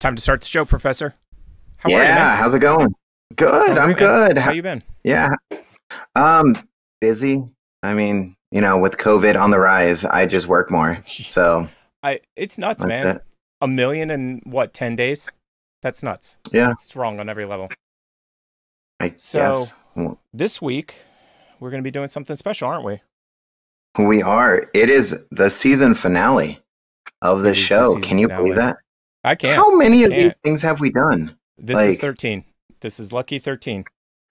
Time to start the show, Professor. How yeah, are you? Man? How's it going? Good. I'm good. How you been? Yeah. Um, busy. I mean, you know, with COVID on the rise, I just work more. So I it's nuts, man. It. A million in what, ten days? That's nuts. Yeah. It's wrong on every level. I so guess. this week we're gonna be doing something special, aren't we? We are. It is the season finale of the show. The Can you finale. believe that? I can't. How many of these things have we done? This like, is 13. This is lucky 13.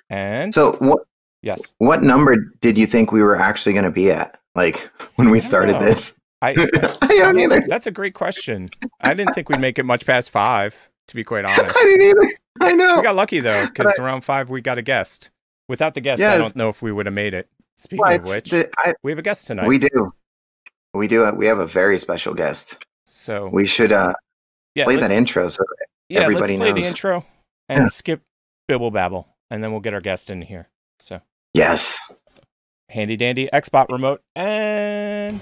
And so what? Yes. What number did you think we were actually going to be at? Like when we started this? I, I don't either. That's a great question. I didn't think we'd make it much past five, to be quite honest. I didn't either. I know. We got lucky though, because around five we got a guest. Without the guest, yes. I don't know if we would have made it. Speaking well, of which, the, I, we have a guest tonight. We do. We do. We have a very special guest. So we should uh, yeah, play that intro so yeah, everybody let's play knows. the intro and yeah. skip Bibble Babble, and then we'll get our guest in here. So yes, handy dandy Xbot remote and.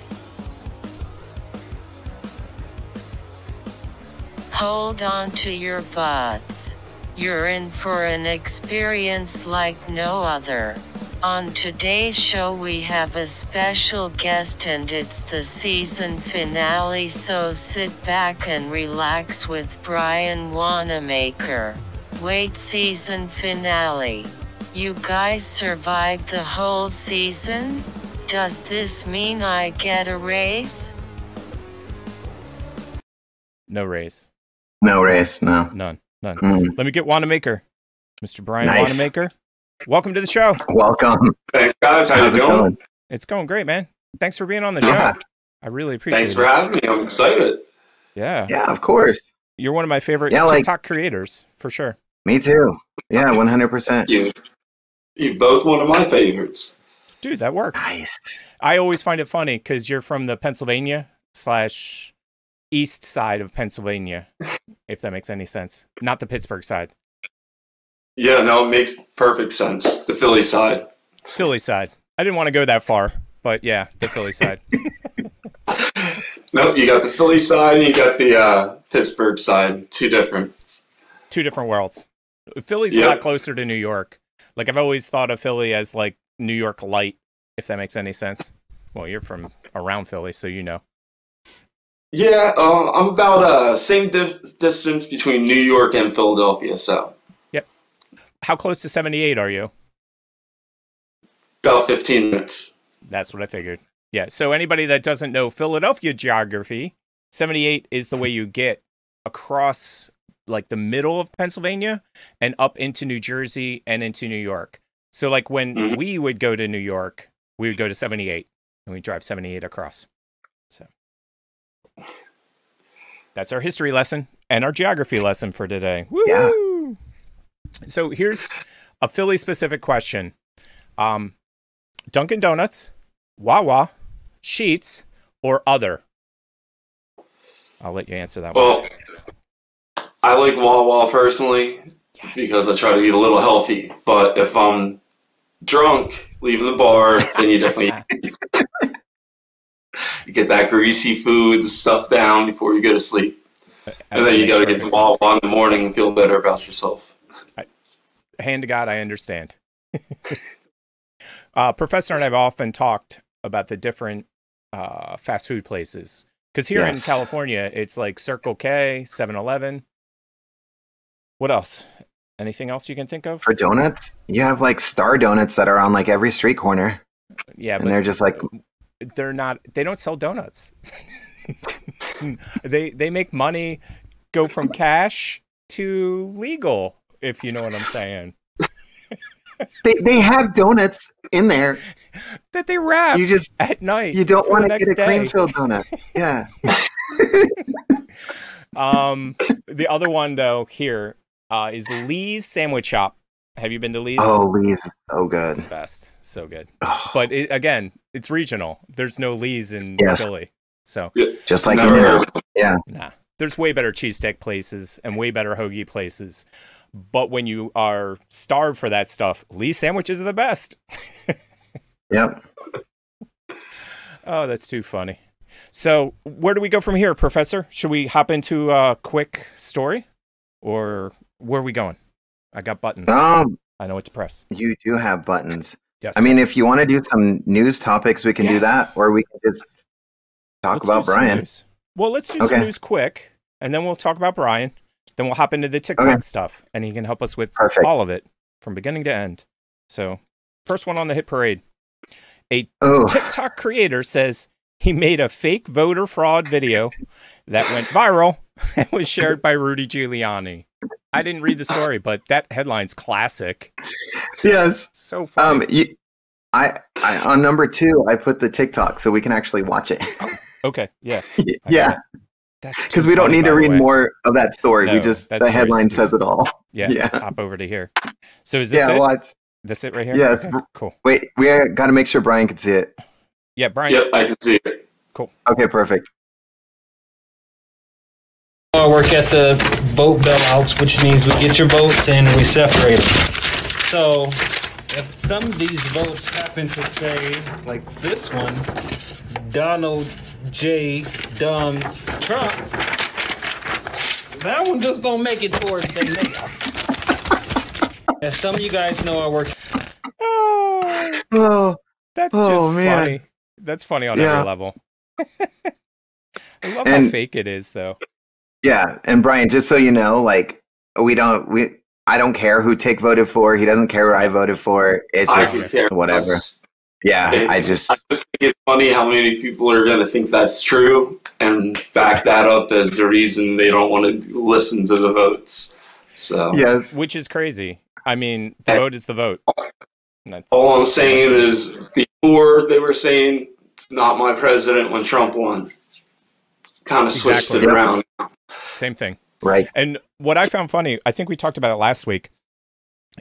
Hold on to your butts. You're in for an experience like no other. On today's show, we have a special guest, and it's the season finale. So sit back and relax with Brian Wanamaker. Wait, season finale. You guys survived the whole season? Does this mean I get a raise? No raise. No raise, no. None. None. Mm. Let me get Wanamaker. Mr. Brian nice. Wanamaker. Welcome to the show. Welcome. Thanks, guys. How How's you going? going? It's going great, man. Thanks for being on the show. Yeah. I really appreciate Thanks it. Thanks for having me. I'm excited. Yeah. Yeah, of course. You're one of my favorite yeah, TikTok like, creators, for sure. Me too. Yeah, 100%. You, you're both one of my favorites. Dude, that works. Nice. I always find it funny because you're from the Pennsylvania slash east side of Pennsylvania, if that makes any sense. Not the Pittsburgh side. Yeah, no, it makes perfect sense. The Philly side. Philly side. I didn't want to go that far, but yeah, the Philly side. nope, you got the Philly side and you got the uh, Pittsburgh side. Two different. Two different worlds. Philly's yep. a lot closer to New York. Like I've always thought of Philly as like New York light, if that makes any sense. Well, you're from around Philly, so you know. Yeah, um, I'm about uh same dis- distance between New York and Philadelphia, so. Yep. How close to 78 are you? About 15 minutes. That's what I figured. Yeah. So anybody that doesn't know Philadelphia geography, 78 is the way you get across like the middle of Pennsylvania and up into New Jersey and into New York. So like when mm-hmm. we would go to New York, we would go to 78 and we drive 78 across. So that's our history lesson and our geography lesson for today. Woo! Yeah. So here's a Philly specific question. Um, Dunkin' Donuts, Wawa, Sheetz, or other? I'll let you answer that well, one. I like Wawa personally yes. because I try to eat a little healthy. But if I'm drunk, leaving the bar, then you definitely you get that greasy food, the stuff down before you go to sleep. And then you got to get the on in the morning and feel better about yourself. Hand to God, I understand. uh, Professor and I have often talked about the different uh, fast food places. Because here yes. in California, it's like Circle K, 7 Eleven. What else? Anything else you can think of? For donuts? You have like star donuts that are on like every street corner. Yeah, and they're just like they're not they don't sell donuts. they they make money go from cash to legal, if you know what I'm saying. they they have donuts in there that they wrap you just at night. You don't want to get a cream filled donut. Yeah. um the other one though here uh, is Lee's Sandwich Shop. Have you been to Lee's? Oh, Lee's is so good. It's the best. So good. but it, again, it's regional. There's no Lee's in yes. Philly. So just like Never. yeah. Nah. There's way better cheesesteak places and way better hoagie places. But when you are starved for that stuff, Lee sandwiches are the best. yep. Oh, that's too funny. So, where do we go from here, Professor? Should we hop into a quick story? or where are we going? I got buttons. Um, I know what to press. you do have buttons. Yes. I mean, if you want to do some news topics, we can do that, or we can just talk Let's about Brian. Well, let's do some news quick, and then we'll talk about Brian. Then we'll hop into the TikTok Okay. stuff, and he can help us with Perfect. all of it from beginning to end. So, first one on the hit parade. Oh, TikTok creator says he made a fake voter fraud video that went viral and was shared by Rudy Giuliani. I didn't read the story, but that headline's classic. yes. So funny. Um, you, I, I on number two, I put the TikTok so we can actually watch it. okay, yeah, yeah, that's because we don't need to read way. more of that story. we just the headline says it all. Yeah, Yeah. let's hop over to here. So is this Yeah, it? watch. This it right here? Yes. Okay, cool. Wait, we got to make sure Brian can see it. Yeah, Brian. Yep, I can see it. Cool. Okay, perfect. I work at the boat bailouts, which means we get your boats and we separate them. So, if some of these votes happen to say, like this one, Donald J. Dumb Trump, that one just don't make it towards the mail. As some of you guys know, I work Oh, Oh, that's Oh, just man. funny. That's funny on Yeah. every level. I love how And- fake it is, though. yeah, and Brian, just so you know, like we don't we. I don't care who Tick voted for. He doesn't care what I voted for. It's just whatever. Yeah, I just I just think it's funny how many people are going to think that's true and back that up as the reason they don't want to listen to the votes. So yes. Which is crazy. I mean, the Eh. vote is the vote. That's, all I'm saying is before they were saying it's not my president when Trump won. It's Kind of switched Exactly. it around. same thing. Right. And what I found funny, I think we talked about it last week.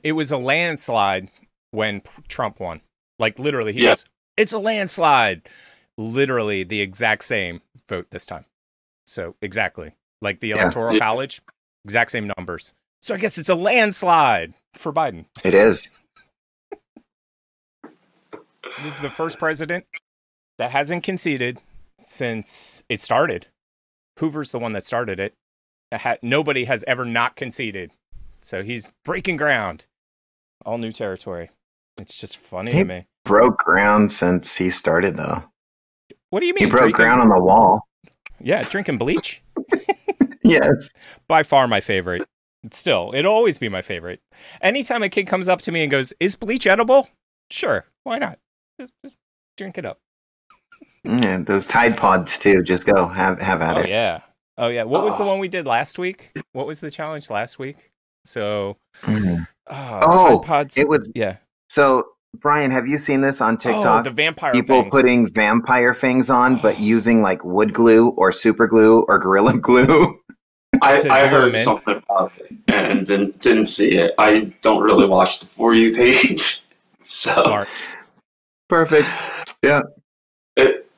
It was a landslide when Trump won. Like literally, he Yeah. goes, "It's a landslide." Literally the exact same vote this time. So exactly like the Yeah. electoral college, exact same numbers. So I guess it's a landslide for Biden. It is. This is the first president that hasn't conceded since it started. Hoover's the one that started it. Nobody has ever not conceded. So he's breaking ground. All new territory. It's just funny to me. Broke ground since he started, though. What do you mean? He broke drinking- ground on the wall. Yeah, drinking bleach. Yes. By far my favorite. Still, it'll always be my favorite. Anytime a kid comes up to me and goes, "Is bleach edible?" Sure, why not? Just, just drink it up. Yeah, those Tide Pods too. Just go have have at Oh it. yeah. Oh yeah. What was the Oh. one we did last week? What was the challenge last week? So, Mhm. oh, Oh, Tide Pods. It was yeah. so. Brian, have you seen this on TikTok? Oh, TikTok? the vampire People things. putting vampire things on, but Oh. using like wood glue or super glue or gorilla glue. I, I heard in. something about it and didn't didn't see it. I don't really watch the for you page, so Smart. Perfect. Yeah. it,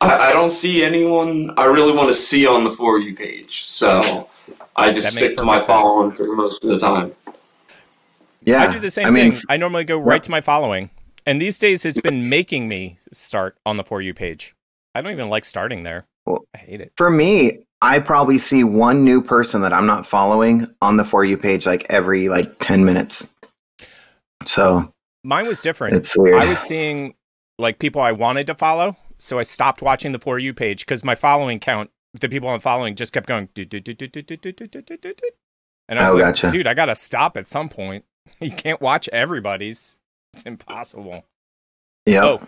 I, I don't see anyone I really want to see on the for you page. So I just That stick to my perfect sense. following for most of the time. Yeah. I do the same I mean, thing. I normally go right to my following. And these days it's been making me start on the for you page. I don't even like starting there. Well, I hate it. For me, I probably see one new person that I'm not following on the for you page like every like 10 minutes. So mine was different. It's weird. I was seeing like people I wanted to follow, so I stopped watching the for you page cuz my following count, the people I'm following just kept going and I was like, dude, I got to stop at some point. You can't watch everybody's. It's impossible. yeah. Oh,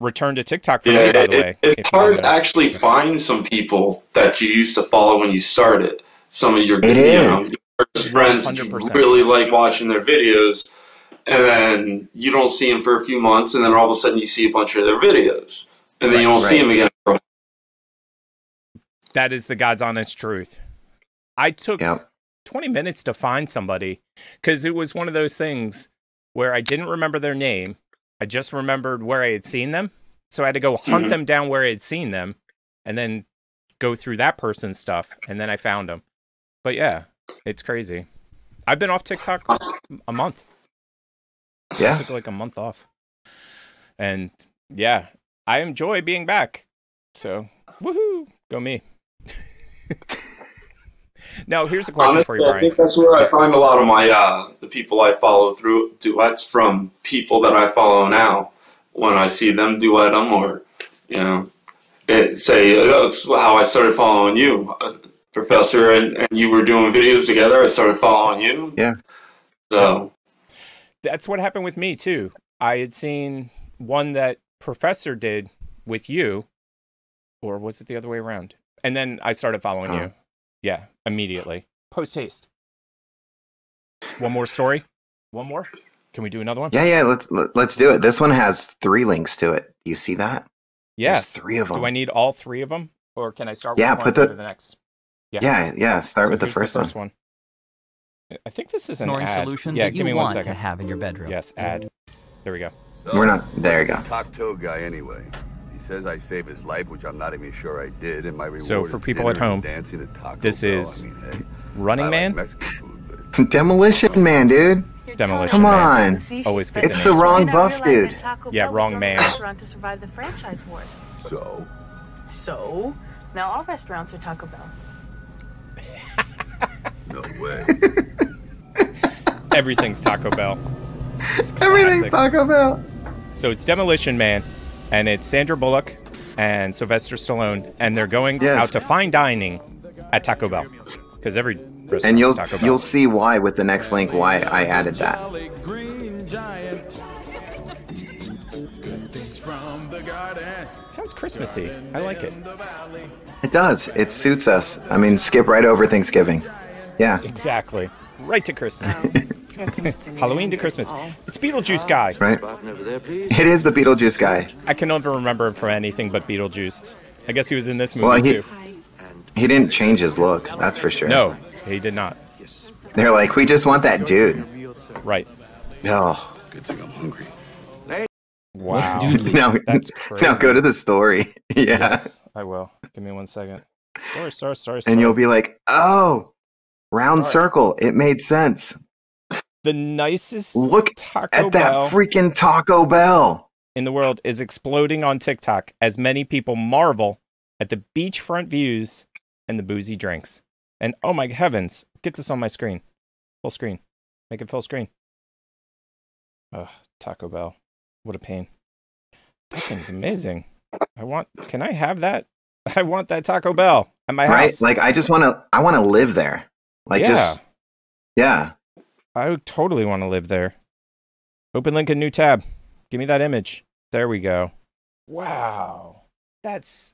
return to TikTok for Yeah, me, by it, the way. it- if it's you hard to actually find some people that you used to follow when you started. Some of your It you is. know, your friends that you 100%. really like watching their videos, and then you don't see them for a few months, and then all of a sudden you see a bunch of their videos, and then you don't see them again. For a That is the God's honest truth. I took Yep. 20 minutes to find somebody because it was one of those things where I didn't remember their name. I just remembered where I had seen them. So I had to go hunt Mhm. them down where I had seen them and then go through that person's stuff. And then I found them. But yeah, it's crazy. I've been off TikTok a month. Yeah. took like a month off. And yeah, I enjoy being back. So woohoo, go me. Now, here's a question for you, Honestly, I think that's where I find a lot of my uh, the people I follow through duets from people that I follow now. When I see them duet them, or you know, it, say uh, that's how I started following you, uh, Professor, and, and you were doing videos together. I started following you. Yeah. So That's what happened with me too. I had seen one that Professor did with you, or was it the other way around? And then I started following Oh. you. Yeah, immediately. Post haste. One more story. One more. Can we do another one? Yeah, yeah. Let's let, let's do it. This one has three links to it. You see that? Yes. There's three of them. Do I need all three of them, or can I start? Yeah, with one put the- the next. yeah, yeah. yeah Start So with the here's first, one. one. I think this is an snoring ad. solution yeah, that give you me one want to have in your bedroom. Yes, ad. There we go. We're not. There you go. Cocktail guy anyway. He says I saved his life, which I'm not even sure I did, and my reward So, for is people at home, and dancing at Taco this Bell. is I mean, hey, Running I Man. Like food, Demolition Man, dude. Demolition Come Man. on. Always get It's the the wrong buff dude. Yeah, wrong man. Restaurant to survive the franchise wars. so So now all restaurants are Taco Bell. no way. Everything's Taco Bell. Everything's. Taco Bell. So it's Demolition Man, and it's Sandra Bullock and Sylvester Stallone, and they're going Yes. out to fine dining at Taco Bell because every And you'll is Taco Bell. you'll see why with the next link why I added that. sounds Christmassy. I like it. It does. It suits us. I mean, skip right over Thanksgiving. Yeah, Exactly. Right to Christmas. Halloween to Christmas. It's Beetlejuice guy. right. It is the Beetlejuice guy. I can never remember him from anything but Beetlejuice. I guess he was in this movie Well, he too. he didn't change his look. That's for sure. No, he did not. They're like, we just want that dude. Right. Oh, Good thing I'm hungry. Wow. Dude, now That's now go to the story. Yeah, Yes, I will. Give me one second. Story, story, story, story. and you'll be like, oh, round Sorry. circle. It made sense. The nicest Look Taco At that Bell freaking Taco Bell. in the world is exploding on TikTok as many people marvel at the beachfront views and the boozy drinks. And oh my heavens, get this on my screen. Full screen. Make it full screen. Ugh, Taco Bell. What a pain. That thing's amazing. I want can I have that? I want that Taco Bell at my Right? house. Like I just want to. I want to live there. Like yeah. just yeah. I would totally want to live there. Open link in new tab. Give me that image. There we go. Wow. That's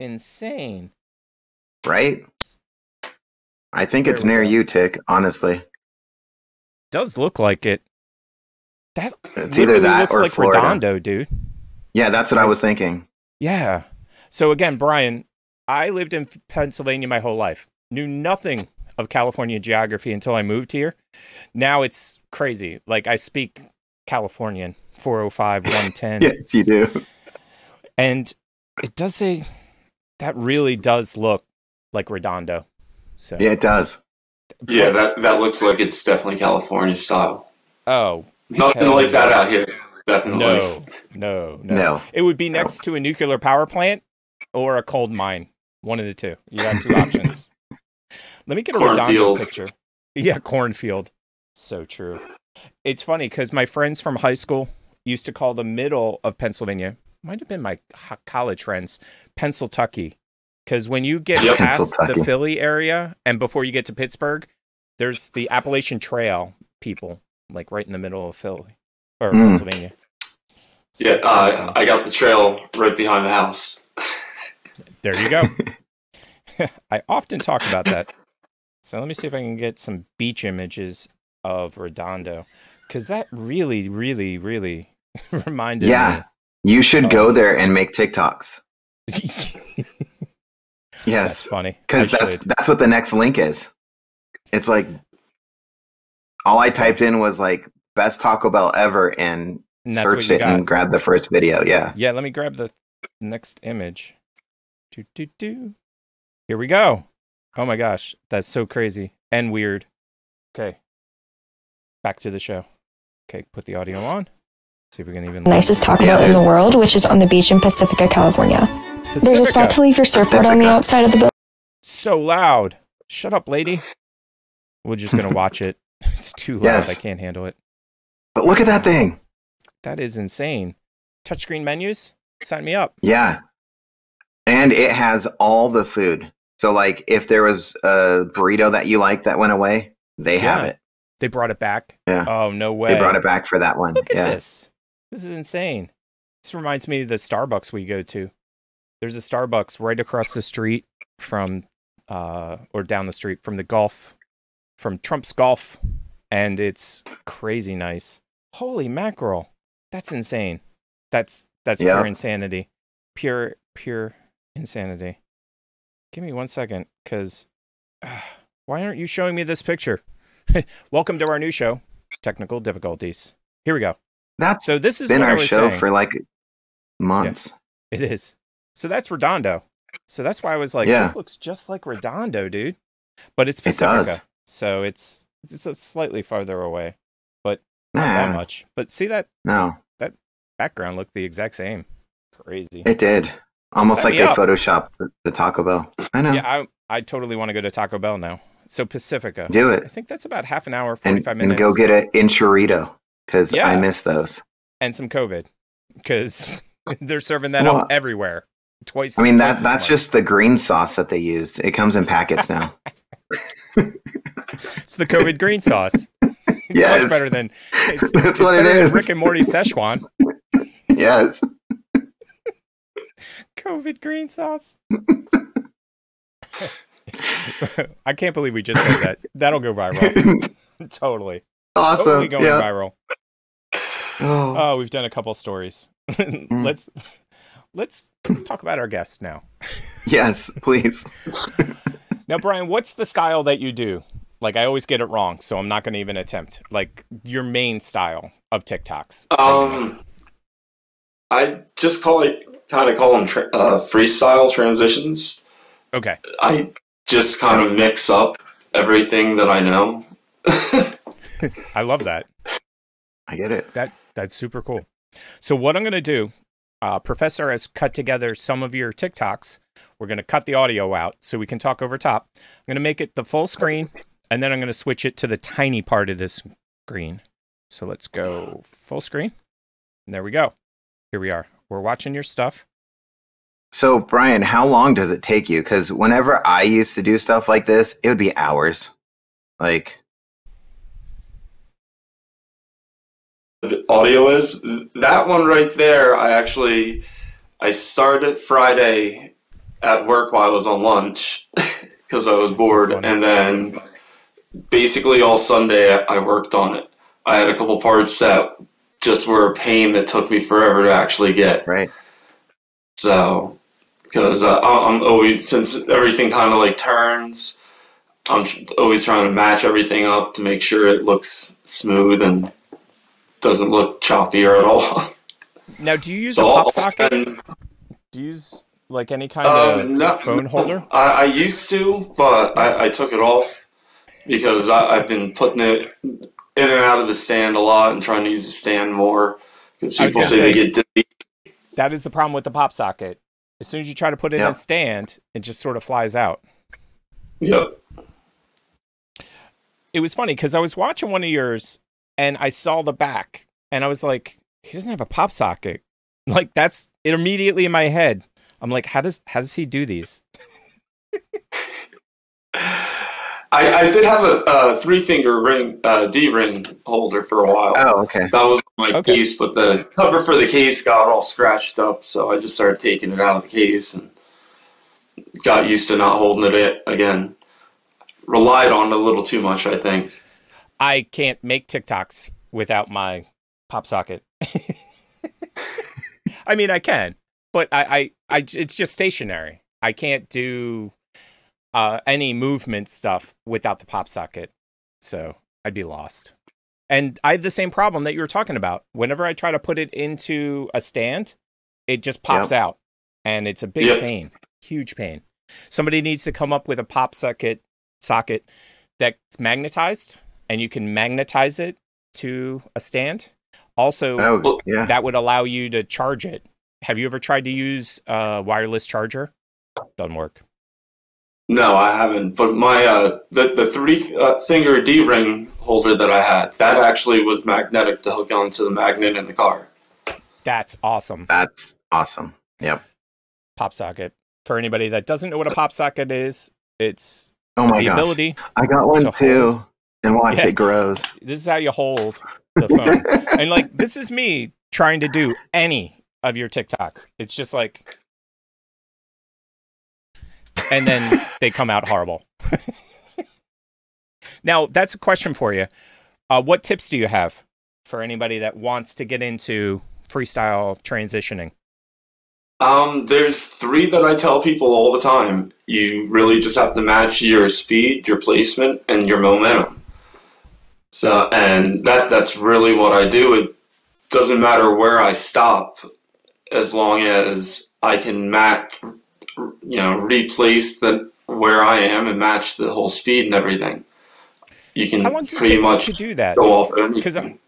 insane. Right. I think There it's near go. you, Tick. Honestly, Does look like it. That It's either that looks or like Florida. Redondo, dude. yeah, that's what I was thinking. Yeah. So again, Brian, I lived in Pennsylvania my whole life. Knew nothing of California geography until I moved here. Now it's crazy. Like I speak Californian, 405, 110. Yes, you do. And it does say that really does look like Redondo. So Yeah, it does. Yeah, that that looks like it's definitely California style. Oh Nothing hell like that out here. Definitely. No, no, no, No. It would be next to a nuclear power plant or a cold mine. One of the two. You got two options. Let me get a Redondo Cornfield. picture. Yeah, cornfield. So true. It's funny because my friends from high school used to call the middle of Pennsylvania, might have been my college friends, Pennsyltucky. Because when you get Yep. past the Philly area and before you get to Pittsburgh, there's the Appalachian Trail people, like right in the middle of Philly or Mm. Pennsylvania. Yeah, uh, I got the trail right behind the house. There you go. I often talk about that. So let me see if I can get some beach images of Redondo. Because that really, really, really reminded me. Yeah. You should go there and make TikToks. me. That's Yes, funny. because that's should. that's what the next link is. It's like all I typed in was like best Taco Bell ever and, And searched it got. and grabbed the first video. Yeah. Yeah, let me grab the next image. Do, do, do. Here we go. Oh my gosh. That's so crazy and weird. Okay. Back to the show. Okay, put the audio on. See if we can even. nicest Taco Yeah, in the world, which is on the beach in Pacifica, California. There's a spot to leave your surfboard on the outside of the building. So loud. Shut up, lady. We're just gonna watch it. It's too loud. Yes. I can't handle it. But look at that thing. That is insane. Touchscreen menus? Sign me up. Yeah. And it has all the food. So like if there was a burrito that you liked that went away, they have it. They brought it back. Yeah. Oh no way. They brought it back for that one. Look at yeah. this. This is insane. This reminds me of the Starbucks we go to. There's a Starbucks right across the street from uh or down the street from the golf from Trump's Golf and it's crazy nice. Holy mackerel. That's insane. That's that's Yeah. pure insanity. Pure pure insanity. Give me one second cuz why aren't you showing me this picture? Welcome to our new show, Technical Difficulties. Here we go. That's So this is been our show saying. for like months. It is. So that's Redondo. So that's why I was like, Yeah. this looks just like Redondo, dude. But it's It does. So it's it's a slightly farther away. But not that much. But see that no, that background looked the exact same. Crazy. it did. Almost like they up. photoshopped the, the Taco Bell. I know. Yeah, I I totally want to go to Taco Bell now. So Pacifica. Do it. I think that's about half an hour, forty five and, five and minutes. go get an enchilada because Yeah. I miss those. and some COVID. Because they're serving that Well, up everywhere. Twice I mean twice that that's much. just the green sauce that they used. It comes in packets now. it's the COVID green sauce. It's Yes. much better than it's, That's it's what it is. Rick and Morty Szechuan. yes. COVID green sauce. I can't believe we just said that. That'll go viral. totally. awesome. Totally going yeah. viral. Oh, Oh, we've done a couple stories. Mm. let's let's talk about our guest now. yes, please. Now, Brian, what's the style that you do? Like I always get it wrong, so I'm not going to even attempt. Like your main style of TikToks. Um, I just call it kind of call them tra- uh, freestyle transitions. Okay. I just kind of mix up everything that I know. I love that. I get it. That that's super cool. So what I'm going to do, uh, Professor has cut together some of your TikToks. We're going to cut the audio out so we can talk over top. I'm going to make it the full screen, and then I'm going to switch it to the tiny part of this screen. So let's go full screen. And there we go. Here we are. We're watching your stuff. So, Brian, how long does it take you? Because whenever I used to do stuff like this, it would be hours. Like, The audio is that one right there. I actually I started Friday at work while I was on lunch because I was so bored, funny. and then basically all Sunday I I worked on it. I had a couple parts that just were a pain that took me forever to actually get. right? So, because uh, I'm always since everything kind of like turns, I'm always trying to match everything up to make sure it looks smooth and doesn't look choppier at all. Now, do you use so a I'll pop socket? spend- Do you use like any kind of um, no, phone holder? I, I used to, but I, I took it off because I, I've been putting it in and out of the stand a lot and trying to use the stand more. Because people gonna say they get dizzy. That is the problem with the pop socket. As soon as you try to put it in a stand, it just sort of flies out. Yep. It was funny because I was watching one of yours and I saw the back and I was like, he doesn't have a pop socket. Like that's it immediately in my head. I'm like, how does how does he do these? I, I did have a, a three finger ring, uh, D ring holder for a while. Oh, okay. That was my Okay. case, but the cover for the case got all scratched up, so I just started taking it out of the case and got used to not holding it again. Relied on it a little too much, I think. I can't make TikToks without my pop socket. I mean, I can, but I, I, I, it's just stationary. I can't do uh, any movement stuff without the pop socket, so I'd be lost. And I have the same problem that you were talking about. Whenever I try to put it into a stand, it just pops out, and it's a big Yep. pain, huge pain. Somebody needs to come up with a pop socket socket that's magnetized, and you can magnetize it to a stand. Also, Oh, yeah. that would allow you to charge it. Have you ever tried to use a wireless charger? Doesn't work. No, I haven't. But my uh, the the three uh, finger D ring holder that I had that actually was magnetic to hook onto the magnet in the car. That's awesome. That's awesome. Yep. Pop socket. For anybody that doesn't know what a pop socket is, it's Oh my the gosh. ability. I got one to too. hold. And watch Yeah. it grows. This is how you hold the phone. and like this is me trying to do any of your TikToks. It's just like and then they come out horrible. now, that's a question for you. Uh, what tips do you have for anybody that wants to get into freestyle transitioning? Um, there's three that I tell people all the time. You really just have to match your speed, your placement, and your momentum. So, and that that's really what I do. It doesn't matter where I stop, as long as I can match, you know, replace the where I am and match the whole speed and everything. You can How long does it pretty take much to do that? go off Because. I'm,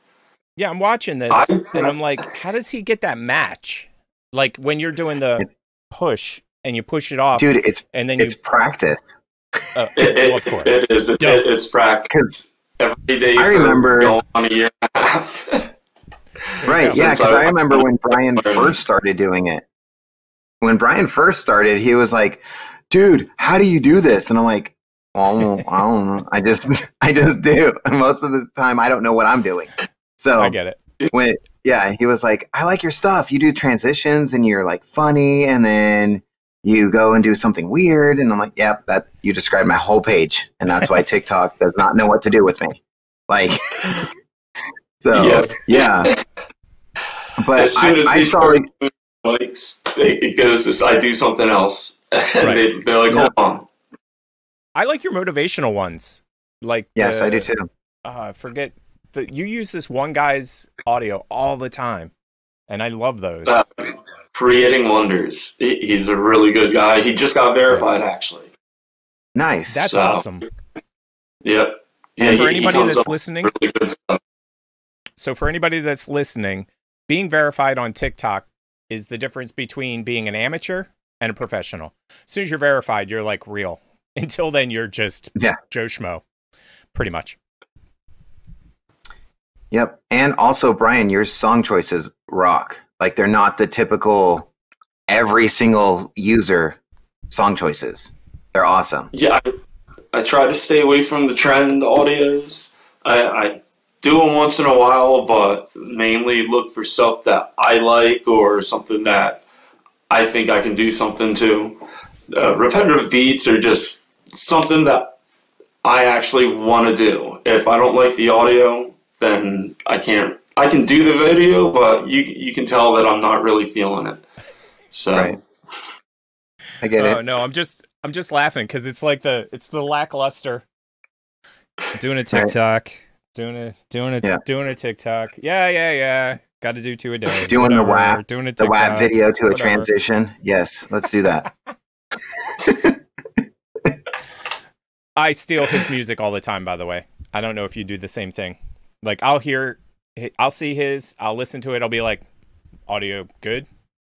yeah, I'm watching this I- and I'm like, how does he get that match? Like when you're doing the push and you push it off, Dude, it's and then you, it's practice. uh, It, well, of course, it is. It, it's practice. Because Every day I remember- going on a year and a half. Right, yeah, because I- I remember when Brian first started doing it. When Brian first started, he was like, "Dude, how do you do this?" And I'm like, "Oh, I don't know. I just, I just do." And most of the time, I don't know what I'm doing. So I get it. when, yeah, he was like, "I like your stuff. You do transitions, and you're like funny, and then you go and do something weird." And I'm like, "Yep, that you described my whole page, and that's why TikTok does not know what to do with me." Like, so Yeah. yeah. But as soon I, as I they saw start doing likes, it, it goes to I do something else, and Right. they, they're like, hold on. I like your motivational ones. Like yes, the- I do too. Uh, forget that you use this one guy's audio all the time, and I love those. Uh, creating wonders. He, he's a really good guy. He just got verified, actually. Nice. That's so- awesome. Yep. Yeah, for he- he anybody comes that's listening, really so for anybody that's listening, being verified on TikTok is the difference between being an amateur and a professional. As soon as you're verified, you're like real. Until then, you're just Yeah. Joe Schmo, pretty much. Yep. And also, Brian, your song choices rock. Like they're not the typical every single user song choices. They're awesome. Yeah, I, I try to stay away from the trend audios. I, I do them once in a while, but mainly look for stuff that I like or something that I think I can do something to. Uh, repetitive beats are just something that I actually want to do. If I don't like the audio, then I can't. I can do the video, but you you can tell that I'm not really feeling it. So Right. I get Oh it. no, I'm just I'm just laughing because it's like the it's the lackluster. Doing a TikTok, doing a doing a Yeah. doing a TikTok. Yeah, yeah, yeah. Got to do two a day. Doing the WAP, Doing a The WAP video to a transition. Yes, let's do that. I steal his music all the time. By the way, I don't know if you do the same thing. Like I'll hear, I'll see his, I'll listen to it. I'll be like, audio good,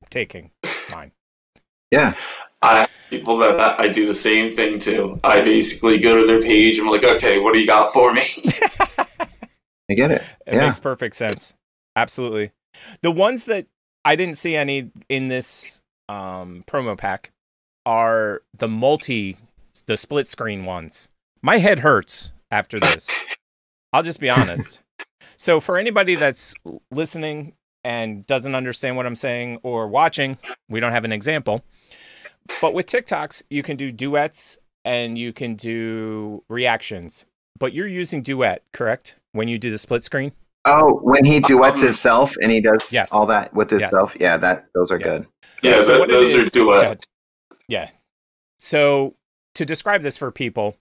taking mine. Yeah. I people that I do the same thing to. I basically go to their page and I'm like, okay, what do you got for me? I get it. It Yeah. makes perfect sense. Absolutely. The ones that I didn't see any in this um, promo pack are the multi, the split screen ones. My head hurts after this. I'll just be honest. So, for anybody that's listening and doesn't understand what I'm saying or watching, we don't have an example. But with TikToks, you can do duets and you can do reactions. But you're using duet, correct? When you do the split screen? Oh, when he uh, duets um, himself and he does Yes. all that with Yes. himself. Yeah, that those are Yeah. good. yeah, So th- what it those is- are duet. Yeah. yeah. So to describe this for people,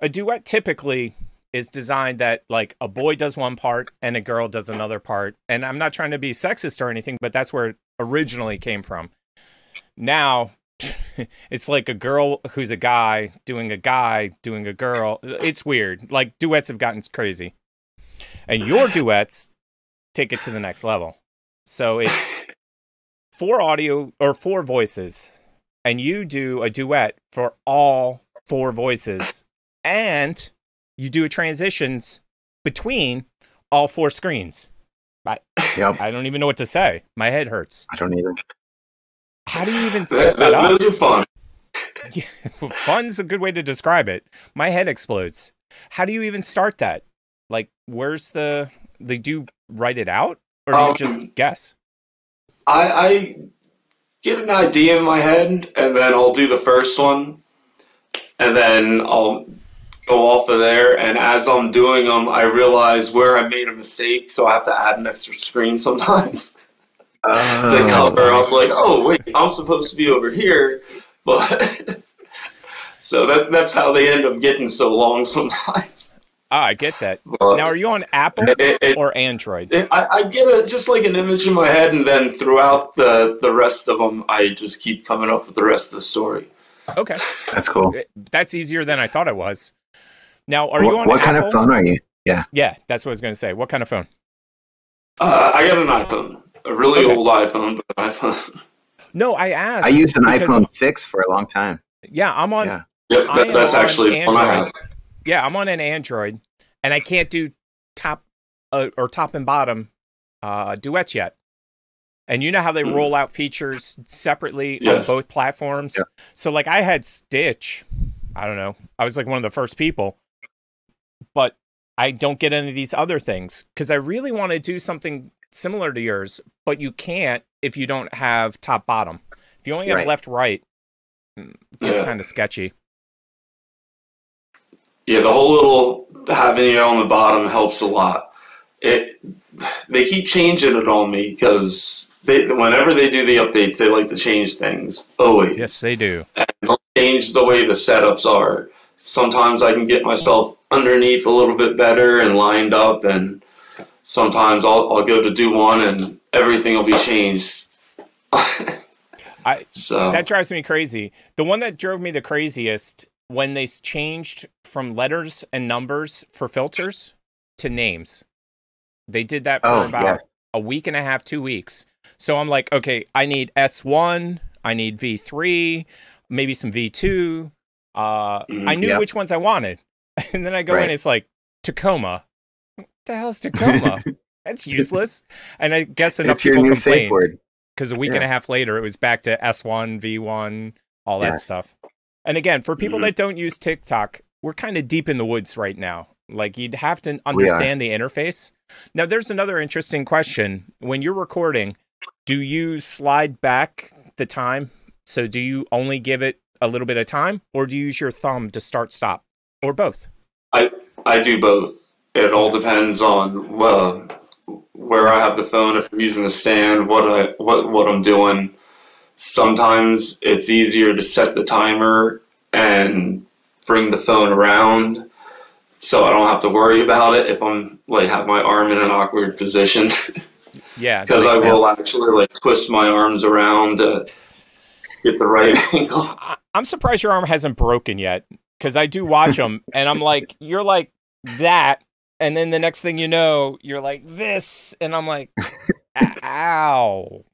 a duet typically is designed that like a boy does one part and a girl does another part. And I'm not trying to be sexist or anything, but that's where it originally came from. Now it's like a girl who's a guy doing a guy doing a girl. It's weird. Like duets have gotten crazy. And your duets take it to the next level. So it's four audio or four voices, and you do a duet for all four voices, and you do a transitions between all four screens. I, Yep. I don't even know what to say. My head hurts. I don't either. How do you even set that th- up? those are fun. Yeah, fun's a good way to describe it. My head explodes. How do you even start that? Like, where's the? They do write it out, or do you Um, just guess? I, I get an idea in my head, and then I'll do the first one, and then I'll go off of there. And as I'm doing them, I realize where I made a mistake, so I have to add an extra screen sometimes to Oh, cover. I'm like, oh wait, I'm supposed to be over here, but so that that's how they end up getting so long sometimes. Ah, I get that. But Now, are you on Apple it, it, or Android? it- I, I get a just like an image in my head, and then throughout the the rest of them, I just keep coming up with the rest of the story. Okay, That's cool. that's easier than I thought it was. Now, are you What, on what kind of phone are you? Yeah, yeah, that's what I was going to say. What kind of phone? Uh, I got an iPhone, a really Okay. old iPhone, but iPhone. No, I asked. I used an because- iPhone 6 for a long time. Yeah, I'm on. Yeah. Yep, that, am that's on actually one I Android. Yeah, I'm on an Android, and I can't do top uh, or top and bottom uh, duets yet. And you know how they Mhm. roll out features separately on both platforms. Yeah. So, like, I had Stitch. I don't know. I was like one of the first people, but I don't get any of these other things because I really want to do something similar to yours, but you can't if you don't have top bottom. If you only have Right. left right, mm, it's Yeah. kind of sketchy. Yeah, the whole little having it on the bottom helps a lot. It they keep changing it on me because they whenever they do the updates, they like to change things always. Yes, they do. and they'll change the way the setups are. Sometimes I can get myself underneath a little bit better and lined up, and sometimes I'll, I'll go to do one and everything will be changed. I so that drives me crazy. The one that drove me the craziest when they changed from letters and numbers for filters to names. They did that for Oh, about yes. a week and a half, two weeks. So I'm like, okay, I need S1, I need V3, maybe some V2. Uh, Mm, I knew yeah. which ones I wanted. And then I go in, it's like Tacoma. What the hell's Tacoma? That's useless. And I guess enough It's your people new complained because a week Yeah. and a half later it was back to S1, V1, all that stuff. And again, for people Mhm. that don't use TikTok, we're kind of deep in the woods right now. Like you'd have to understand the interface. Now, there's another interesting question. When you're recording, do you slide back the time? So do you only give it a little bit of time, or do you use your thumb to start stop, or both? I do both. It all depends on well, where I have the phone. If I'm using the stand, what I what what I'm doing. Sometimes it's easier to set the timer and bring the phone around, so I don't have to worry about it if I'm like have my arm in an awkward position. Yeah, because I will sense. actually like twist my arms around to get the right angle. I'm surprised your arm hasn't broken yet because I do watch them and I'm like, you're like that. And then the next thing you know, you're like this. And I'm like, ow.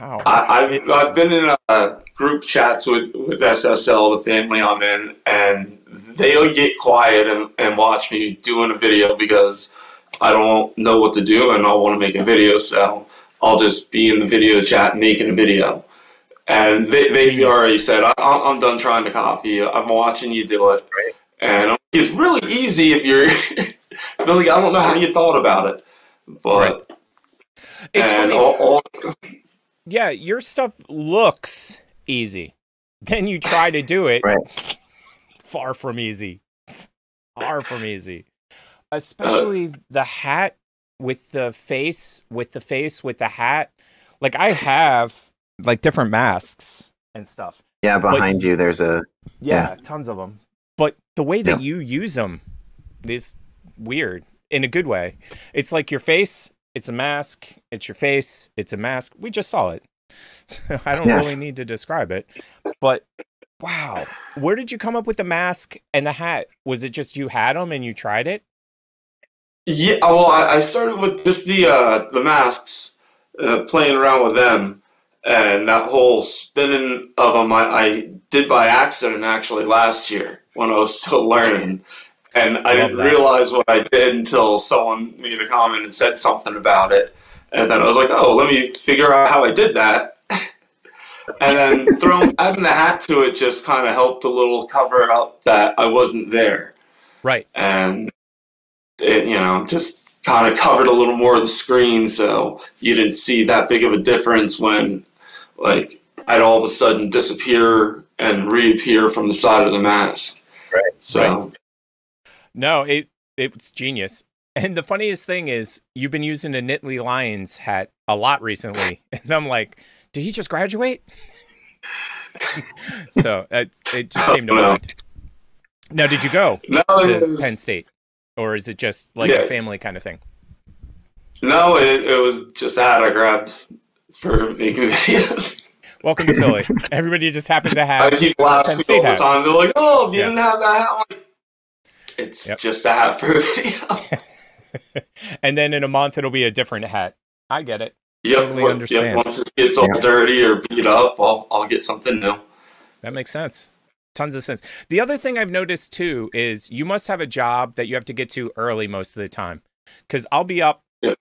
Ow. I, I've, I've been in uh, group chats with, with SSL, the family I'm in, and they'll get quiet and, and watch me doing a video because I don't know what to do and I want to make a video. So I'll just be in the video chat making a video. And they, they Genius. already said, I, I'm done trying to copy you. I'm watching you do it. And it's really easy if you're. they're like, I don't know how you thought about it. But. It's and funny. all, all, yeah, your stuff looks easy. Then you try to do it. Right. Far from easy. Far from easy. Especially the hat with the face, with the face, with the hat. Like I have like different masks and stuff. Yeah, behind you, there's a. Yeah, tons of them. But the way that Yeah. you use them is weird in a good way. It's like your face, it's a mask. It's your face, it's a mask. We just saw it. So I don't Yes. really need to describe it. But wow, where did you come up with the mask and the hat? Was it just you had them and you tried it? Yeah, well, I, I started with just the uh, the masks, uh, playing around with them, and that whole spinning of them. I, I did by accident actually last year. when I was still learning. And I Love didn't that. realize what I did until someone made a comment and said something about it. And then I was like, oh, let me figure out how I did that. and then throwing adding the hat to it just kind of helped a little cover up that I wasn't there. Right. And it, you know, just kind of covered a little more of the screen so you didn't see that big of a difference when like I'd all of a sudden disappear and reappear from the side of the mask. Right. So No, it it's genius. And the funniest thing is, you've been using a Nittany Lions hat a lot recently, and I'm like, did he just graduate? so it, it just came to no. mind. Now, did you go no, to was, Penn State, or is it just like Yeah. a family kind of thing? no, it, it was just a hat I grabbed for making videos. Welcome to Philly. Everybody just happens to have. ask Penn State all the hat. time. They're like, "Oh, if you Yeah. didn't have that hat, like, it's Yep. just a hat for a video." and then in a month it'll be a different hat. I get it. yep, Totally yep, understand. Once it gets all Yeah. dirty or beat up, I'll I'll get something new. That makes sense. Tons of sense. The other thing I've noticed too is you must have a job that you have to get to early most of the time. Cause I'll be up Yeah.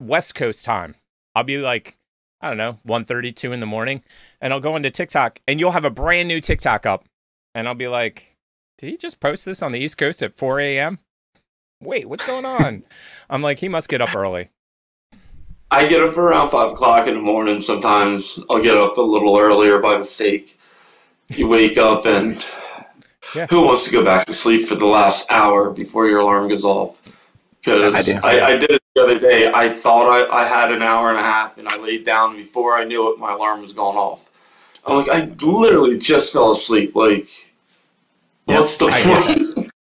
West Coast time. I'll be like, I don't know, 1.32 in the morning, and I'll go into TikTok and you'll have a brand new TikTok up. And I'll be like, did he just post this on the East Coast at 4 a.m.? Wait, what's going on? I'm like, he must get up early. I get up around five o'clock in the morning. Sometimes I'll get up a little earlier by mistake. You wake up and Yeah. who wants to go back to sleep for the last hour before your alarm goes off? Because I. I, I, did it the other day. I thought I, I had an hour and a half, and I laid down. Before I knew it, my alarm was going off. I'm like, I literally just fell asleep. Like, Yep, what's the I get point?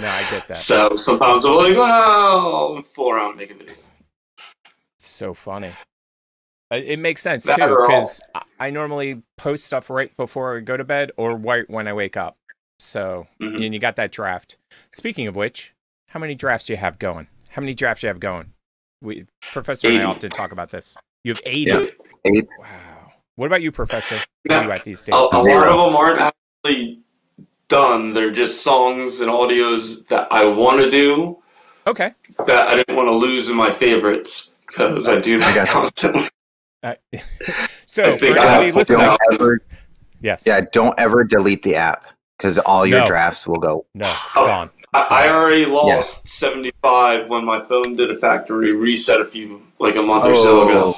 No, I get that. So sometimes I'm like, well, around and make a video. It's so funny. It makes sense That too because I normally post stuff right before I go to bed or right when I wake up. So Mhm. and you got that draft. Speaking of which, how many drafts do you have going? How many drafts do you have going? We Professor and I often talk about this. You have eighty. Yeah. Eight. Wow. What about you, Professor? Where are you at these days? A, a lot of them aren't actually done. They're just songs and audios that I want to do Okay. that I didn't want to lose in my favorites because I do I that got you. constantly. Uh, so I for I anybody have listening. Don't ever, yes. yeah, don't ever delete the app because all your No. drafts will go. No. Oh. Gone. I, I already lost 75 when my phone did a factory reset a few, like a month or so ago.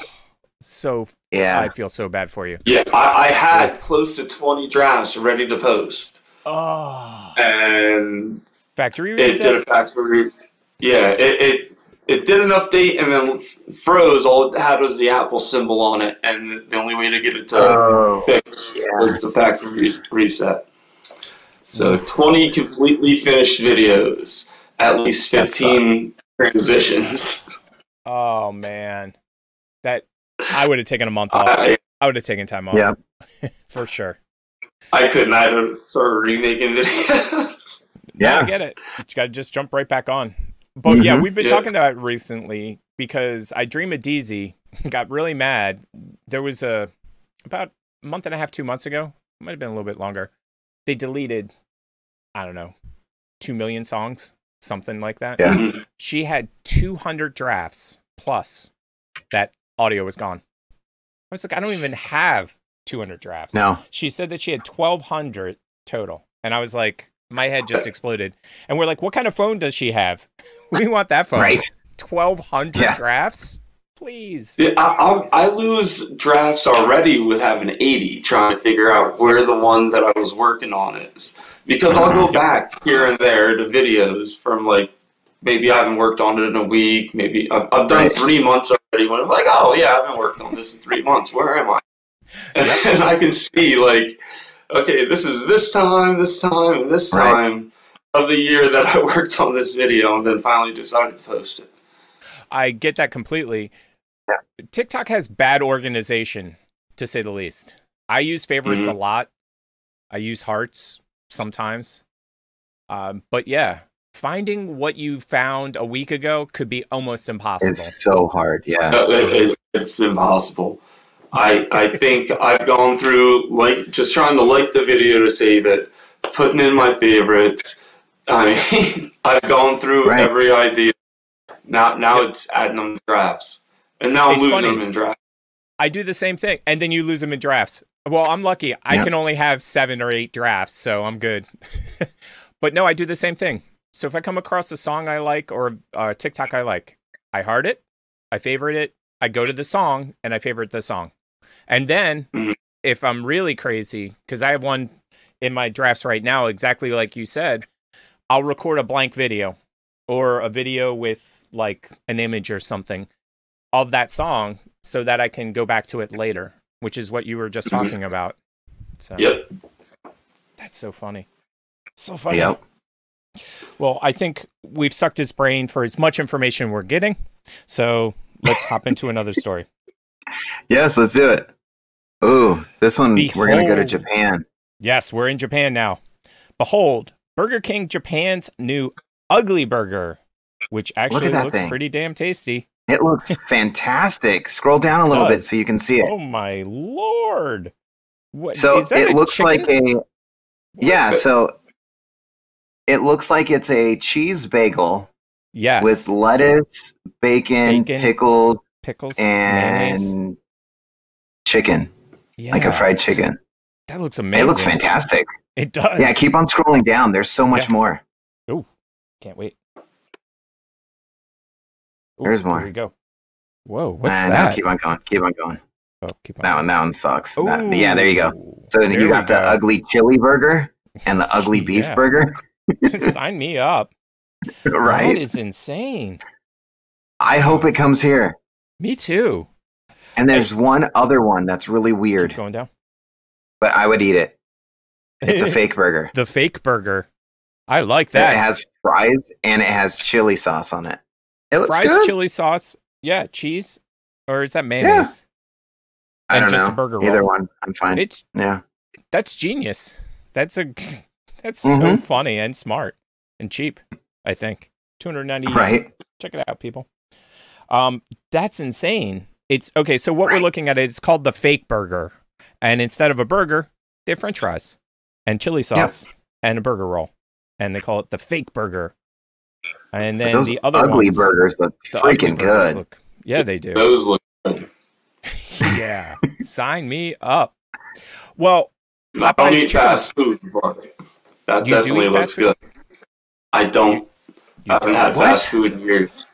So yeah. I feel so bad for you. Yeah, I, I had close to 20 drafts ready to post. Oh. And Factory it did a factory. Yeah, it, it it did an update and then froze. All it had was the Apple symbol on it, and the only way to get it to Oh, fix yeah. was the factory re- reset. So twenty completely finished videos, at least fifteen transitions. Oh man, that I would have taken a month off. I I would have taken time off. Yeah. for sure. I couldn't. I had to start remaking videos. No, I Yeah. get it. You got to just jump right back on. But yeah, Mhm. we've been Yeah. talking about it recently because I Dream of DZ got really mad. There was a about a month and a half, two months ago. Might have been a little bit longer. They deleted, I don't know, two million songs, something like that. Yeah. She had 200 drafts plus that audio was gone. I was like, I don't even have 200 drafts. No. She said that she had 1,200 total. And I was like, my head just exploded. And we're like, what kind of phone does she have? We want that phone. Right. 1,200 Yeah. drafts? Please. Yeah, I, I, I lose drafts already with having 80, trying to figure out where the one that I was working on is. Because I'll go mm-hmm. back here and there to videos from like, maybe I haven't worked on it in a week, maybe I've, I've done three months already when I'm like, oh yeah, I haven't worked on this in three months, where am I? And, and I can see like, okay, this is this time, this time, and this Right. time of the year that I worked on this video and then finally decided to post it. I get that completely. TikTok has bad organization, to say the least. I use favorites Mhm. a lot. I use hearts sometimes. Um, but yeah, finding what you found a week ago could be almost impossible. It's so hard. Yeah. Uh, it- it- it's impossible. I I think I've gone through like just trying to like the video to save it, putting in my favorites. I mean, I've gone through Right. every idea. Now, now it's adding them to drafts, and now I'm It's losing funny. them in drafts. I do the same thing, and then you lose them in drafts. Well, I'm lucky. I Yeah. can only have seven or eight drafts, so I'm good. but no, I do the same thing. So if I come across a song I like or a TikTok I like, I heart it, I favorite it, I go to the song, and I favorite the song. And then Mhm. if I'm really crazy, because I have one in my drafts right now, exactly like you said, I'll record a blank video or a video with like an image or something of that song so that I can go back to it later, which is what you were just Mhm. talking about. So Yep. that's so funny. So funny. Yep. Well, I think we've sucked his brain for as much information we're getting. So let's hop into another story. Yes, let's do it. Ooh, this one we're gonna go to Japan. Yes, we're in Japan now. Behold, Burger King Japan's new Ugly Burger, which actually that looks thing. pretty damn tasty. It looks fantastic. Scroll down a little bit so you can see it. Oh my lord! What, so it looks chicken? like a yeah. So it looks like it's a cheese bagel yes with lettuce, bacon, Bacon, pickles, pickles mayonnaise. and chicken, Yeah, like a fried chicken. That looks amazing. It looks fantastic. It does. Yeah, keep on scrolling down. There's so much Yeah. more. Oh, can't wait. Ooh, There's more. Here we go. Whoa, what's And that? Keep on going. Keep on going. oh, keep on. That one. That one sucks. That- yeah, there you go. So you got the ugly chili burger and the ugly beef burger, Sign me up. Right? is insane. I hope it comes here. Me too. And there's one other one that's really weird, going down. but I would eat it. It's a fake burger. the fake burger. I like that. And It has fries and it has chili sauce on it. It looks good. Fries, good. chili sauce, yeah, cheese, or is that mayonnaise? I and don't just know. a burger Either roll. one. I'm fine. It's yeah. that's genius. That's a that's so Mhm. funny and smart and cheap. I think two hundred ninety. Right. Check it out, people. Um, that's insane. It's okay. So what we're looking at it's called the fake burger, and instead of a burger, they have French fries and chili sauce and a burger roll, and they call it the fake burger. And then those the other ugly ones, burgers look the ugly freaking burgers good. look- yeah, they do. Those look good. yeah, sign me up. Well, I don't eat chicken- fast food, but that You definitely looks good. I don't. you I haven't don't- had What? fast food in years.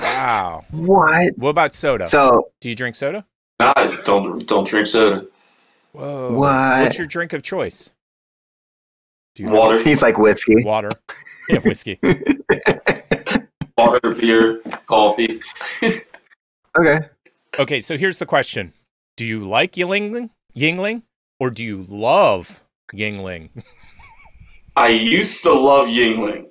Wow. What? What about soda? So do you drink soda? Nah, I don't don't drink soda. Whoa. What? What's your drink of choice? Do you Water, he's like whiskey. Water. Yeah, whiskey. water, beer, coffee. Okay. Okay, so here's the question: Do you like Yuengling, Yuengling, or do you love Yuengling? I used to love Yuengling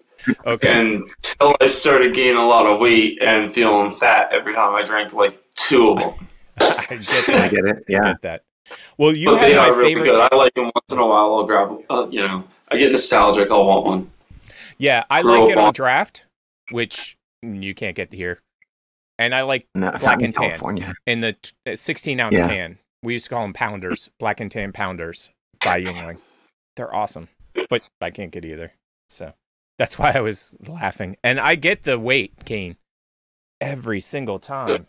Okay, until I started gaining a lot of weight and feeling fat every time I drank like two of them. I get I get it. I Yeah. get that. Well, you but they have are my really favorite. good. I like them once in a while. I'll grab, uh, you know, I get nostalgic. I'll want one. Yeah, I Grow like it on up. draft, which you can't get here, and I like No, Black and tan. California. in the t- uh, 16 ounce Yeah. can. We used to call them pounders, black and tan pounders by Yuengling. They're awesome, but I can't get either. So that's why I was laughing. And I get the weight gain every single time.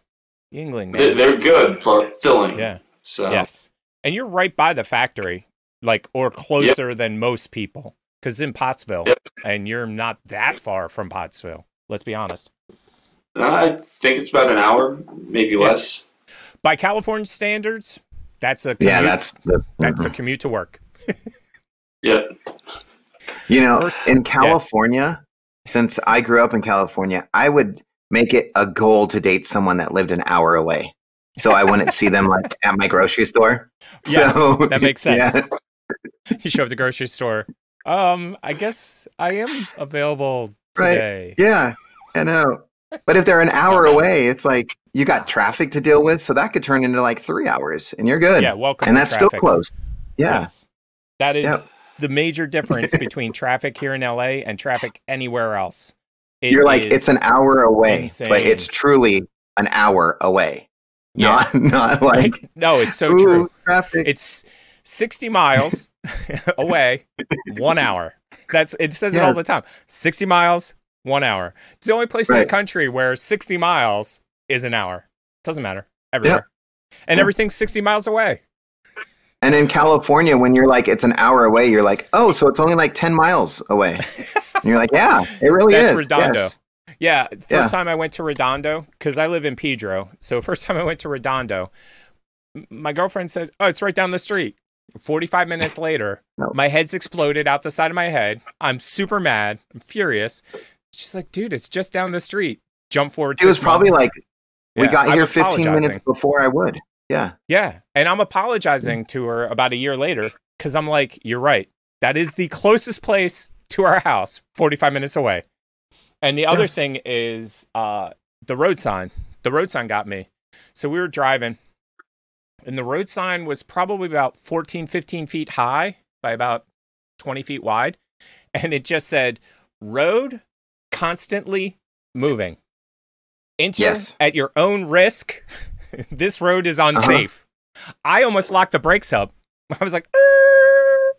Yuengling, They- man. They're good, but filling. Yeah. So Yes. And you're right by the factory, like, or closer than most people, because in Pottsville, Yep. and you're not that far from Pottsville. Let's be honest. Uh, I think it's about an hour, maybe Yeah. less. By California standards, that's a commute, Yeah, that's the. that's a mhm. commute to work. Yeah. You know, First- in yeah. California, since I grew up in California, I would make it a goal to date someone that lived an hour away. So I wouldn't see them like at my grocery store. Yes, so, that makes sense. yeah. you show up at the grocery store. Um, I guess I am available Right. today. Yeah, I know. But if they're an hour away, it's like you got traffic to deal with, so that could turn into like three hours, and you're good. Yeah, welcome. and that's still traffic. close. Yeah, Yes. That is Yep. The major difference between traffic here in LA and traffic anywhere else. It you're like it's an hour away, insane. but it's truly an hour away. Yeah. Not not like no, it's so ooh, true. traffic. It's 60 miles away, one hour. That's it says it all the time. 60 miles, one hour. It's the only place in the country where 60 miles is an hour. It Doesn't matter. Everywhere. And Yeah. everything's 60 miles away. And in California, when you're like, it's an hour away, you're like, oh, so it's only like 10 miles away. and you're like, yeah, it really That's is. Redondo. Yes. Yeah, first Yeah. time I went to Redondo because I live in Pedro. So first time I went to Redondo, my girlfriend says, "Oh, it's right down the street." Forty-five minutes later, No. my head's exploded out the side of my head. I'm super mad. I'm furious. She's like, "Dude, it's just down the street." Jump forward. It was six probably months. like, we Yeah, got I'm here 15 minutes before I would. Yeah. Yeah, and I'm apologizing to her about a year later because I'm like, "You're right. That is the closest place to our house, 45 minutes away." And the other Yes. thing is uh, the road sign. The road sign got me. So we were driving, and the road sign was probably about 14, 15 feet high by about 20 feet wide. And it just said, road constantly moving. Enter Yes. at your own risk. this road is unsafe. I almost locked the brakes up. I was like.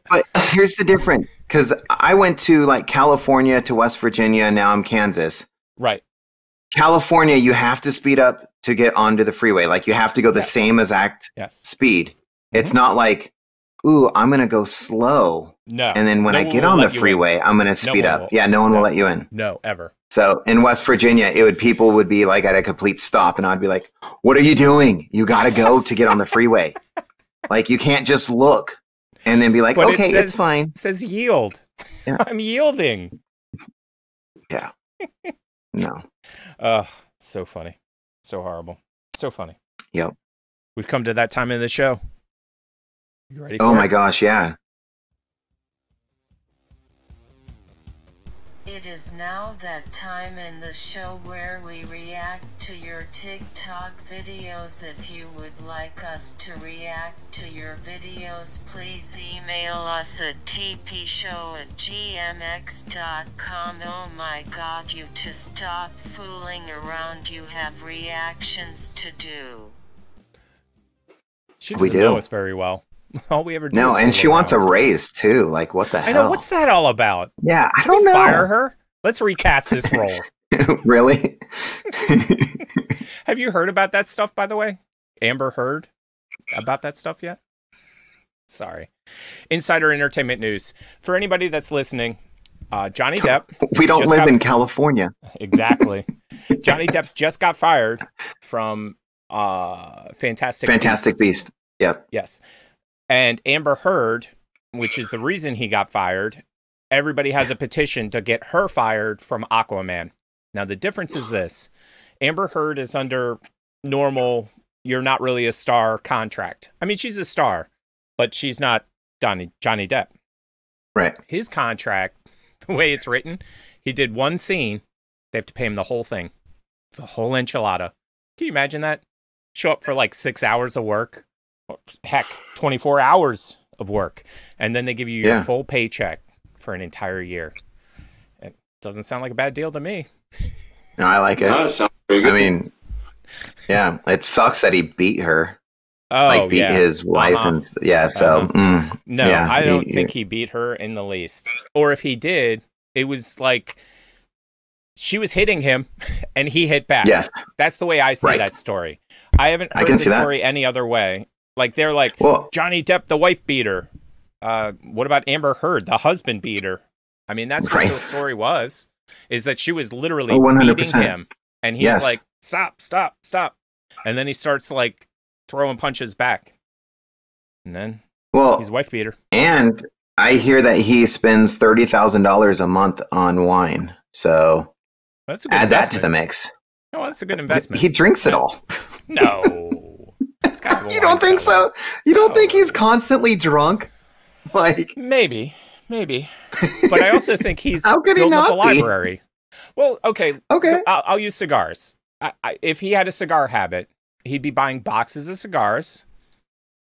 But here's the difference because I went to like California to West Virginia, and now I'm Kansas. right. California, you have to speed up to get onto the freeway. Like you have to go the Yes. same exact Yes. speed. It's Mm-hmm. not like, ooh, I'm going to go slow. No. And then when No I get on the you in. freeway, I'm going to speed one up. Yeah, no one No. will let you in. No, ever. So in West Virginia, it would people would be like at a complete stop, and I'd be like, "What are you doing? You got to go to get on the freeway. like you can't just look and then be like, But it okay, says- it's fine." It says yield. Yeah. I'm yielding. Yeah. no, Ugh, so funny. So horrible. So funny. Yep. We've come to that time in the show. You ready oh for oh my it? gosh, yeah. It is now that time in the show where we react to your TikTok videos. If you would like us to react to your videos, please email us at tpshow at gmx.com. Oh my god, you to stop fooling around. You have reactions to do. She doesn't do. know us very well. All we ever do No, is and she wants a raise too. Like what the hell? I know. What's that all about? Yeah, I don't know. Fire her? Let's recast this role. really? Have you heard about that stuff, by the way? Amber Heard about that stuff yet? Sorry. Insider Entertainment News. For anybody that's listening, uh, Johnny Depp we don't live in California. Exactly. Johnny Depp just got fired from uh Fantastic Fantastic Beasts. Beast. Yep. Yes. And Amber Heard, which is the reason he got fired, everybody has a petition to get her fired from Aquaman. Now the difference is this. Amber Heard is under normal you're not really a star contract. I mean, she's a star, but she's not Johnny Johnny Depp. Right. His contract, the way it's written, he did one scene, they have to pay him the whole thing. The whole enchilada. Can you imagine that? Show up for like six hours of work. Or, Heck, 24 hours of work. And then they give you your Yeah. full paycheck for an entire year. It doesn't sound like a bad deal to me. No, I like it. That sounds I mean, yeah, it sucks that he beat her, Oh, like beat yeah. his wife, Uh-huh. and yeah. So, Uh-huh. mm, No, Yeah, I don't he- think he beat her in the least. Or if he did, it was like she was hitting him and he hit back. yes, That's the way I see Right. that story. I haven't I heard can the see that. story any other way. Like they're like well, Johnny Depp, the wife beater. Uh, what about Amber Heard, the husband beater? I mean, that's Right. what the story was. Is that she was literally Oh, 100%. beating him, and he's Yes. like, "Stop, stop, stop," and then he starts like throwing punches back, and then well, he's wife beater. and I hear that he spends thirty thousand dollars a month on wine. So That's a good add that to the mix. No, that's a good investment. He drinks it all. no, Kind of You don't think so? You don't think he's constantly drunk? Like, Maybe, maybe, but I also think he's How could he building up a not be? library. Well, okay, okay, I'll, I'll use cigars. I, I, if he had a cigar habit, he'd be buying boxes of cigars,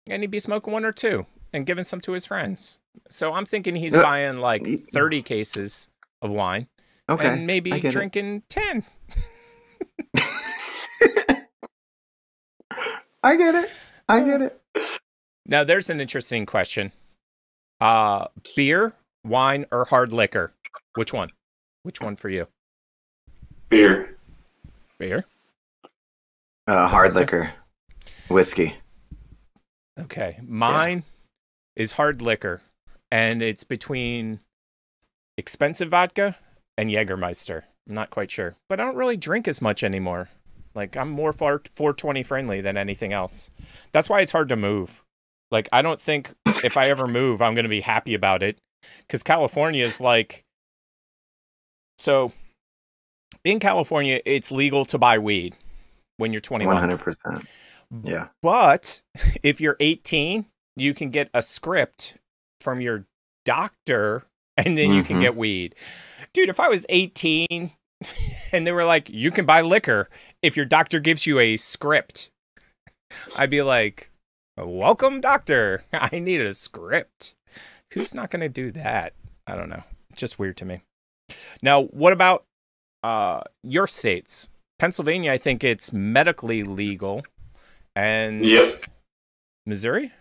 and he'd be smoking one or two and giving some to his friends. So I'm thinking he's Uh, buying like 30 cases of wine okay. and maybe get it. drinking 10. I get it. I get it. Now there's an interesting question. Uh beer, wine, or hard liquor? Which one? Which one for you? Beer. Beer. Uh, hard So- liquor, whiskey. Okay. Mine is hard liquor. And it's between expensive vodka and Jägermeister. I'm not quite sure. But I don't really drink as much anymore. Like I'm more far 420 friendly than anything else. That's why it's hard to move. Like I don't think if I ever move I'm going to be happy about it cuz California is like so in California it's legal to buy weed when you're 21. One hundred percent. Yeah. But if you're 18, you can get a script from your doctor and then you can Mhm. get weed. Dude, if I was 18 and they were like, you can buy liquor if your doctor gives you a script, I'd be like, welcome, doctor. I need a script. Who's not going to do that? I don't know. Just weird to me. Now, what about uh, your states? Pennsylvania, I think it's medically legal. And Yep. Missouri?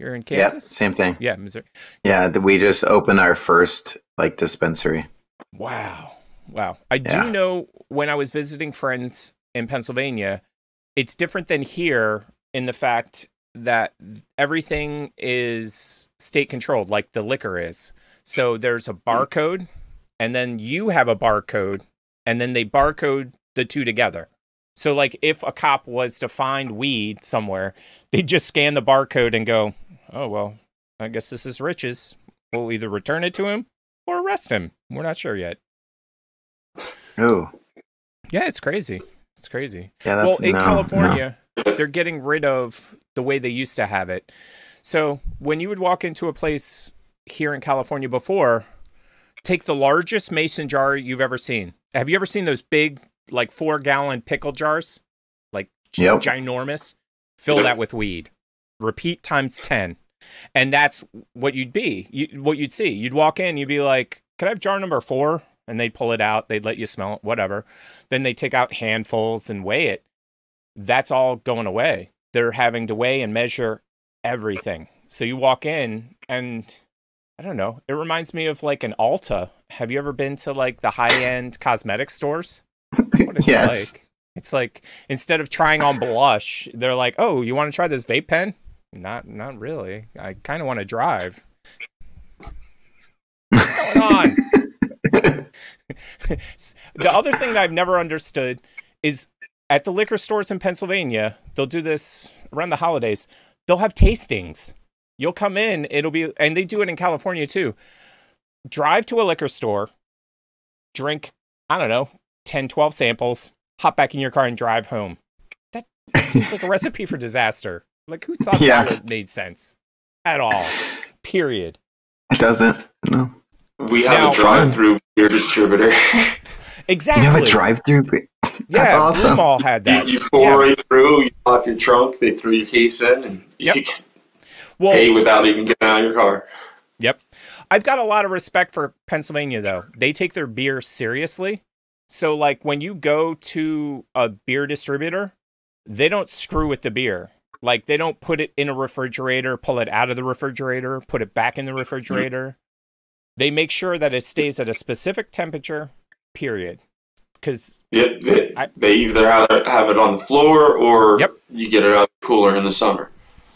You're in Yeah. Kansas? Same thing. Yeah, Missouri. Yeah. We just opened our first like dispensary. Wow. Wow. I Yeah. do know when I was visiting friends in Pennsylvania, it's different than here in the fact that everything is state controlled, like the liquor is. So there's a hmm. barcode, and then you have a barcode, and then they barcode the two together. So, like, if a cop was to find weed somewhere, they'd just scan the barcode and go, oh, well, I guess this is Rich's. We'll either return it to him or arrest him. We're not sure yet. Oh. Yeah, it's crazy. It's crazy. Yeah. That's well, in no, no. California, they're getting rid of the way they used to have it. So when you would walk into a place here in California before, take the largest mason jar you've ever seen. Have you ever seen those big, like four gallon pickle jars? Like Yep. ginormous? Fill Yes. that with weed. Repeat times 10. And that's what you'd be. You, what you'd see. You'd walk in, you'd be like, Can I have jar number four? And they'd pull it out. They'd let you smell it, whatever. Then they take out handfuls and weigh it. That's all going away. They're having to weigh and measure everything. So you walk in and I don't know. It reminds me of like an Ulta. Have you ever been to like the high end cosmetic stores? That's what it's Yes. like. It's like instead of trying on blush, they're like, "Oh, you want to try this vape pen?" Not, not really. I kind of want to drive. What's going on? the other thing that I've never understood is at the liquor stores in Pennsylvania, they'll do this around the holidays. They'll have tastings. You'll come in, it'll be, and they do it in California too. Drive to a liquor store, drink, I don't know, 10, 12 samples, hop back in your car and drive home. That seems like a recipe for disaster. Like, who thought Yeah. that made sense at all? Period. It doesn't. No. We have Now- a drive-through um, beer distributor. Exactly. You have a drive-through. That's yeah, awesome. Blue Mall had you, that. you pour Yeah. right through, you pop your trunk, they throw your case in, and Yep. you can Well, pay without even getting out of your car. Yep. I've got a lot of respect for Pennsylvania though. They take their beer seriously. So like when you go to a beer distributor, they don't screw with the beer. Like they don't put it in a refrigerator, pull it out of the refrigerator, put it back in the mm-hmm. refrigerator. They make sure that it stays at a specific temperature, period. Cuz Yep, they, I- they either have it, on the floor or Yep. you get it out the cooler in the summer.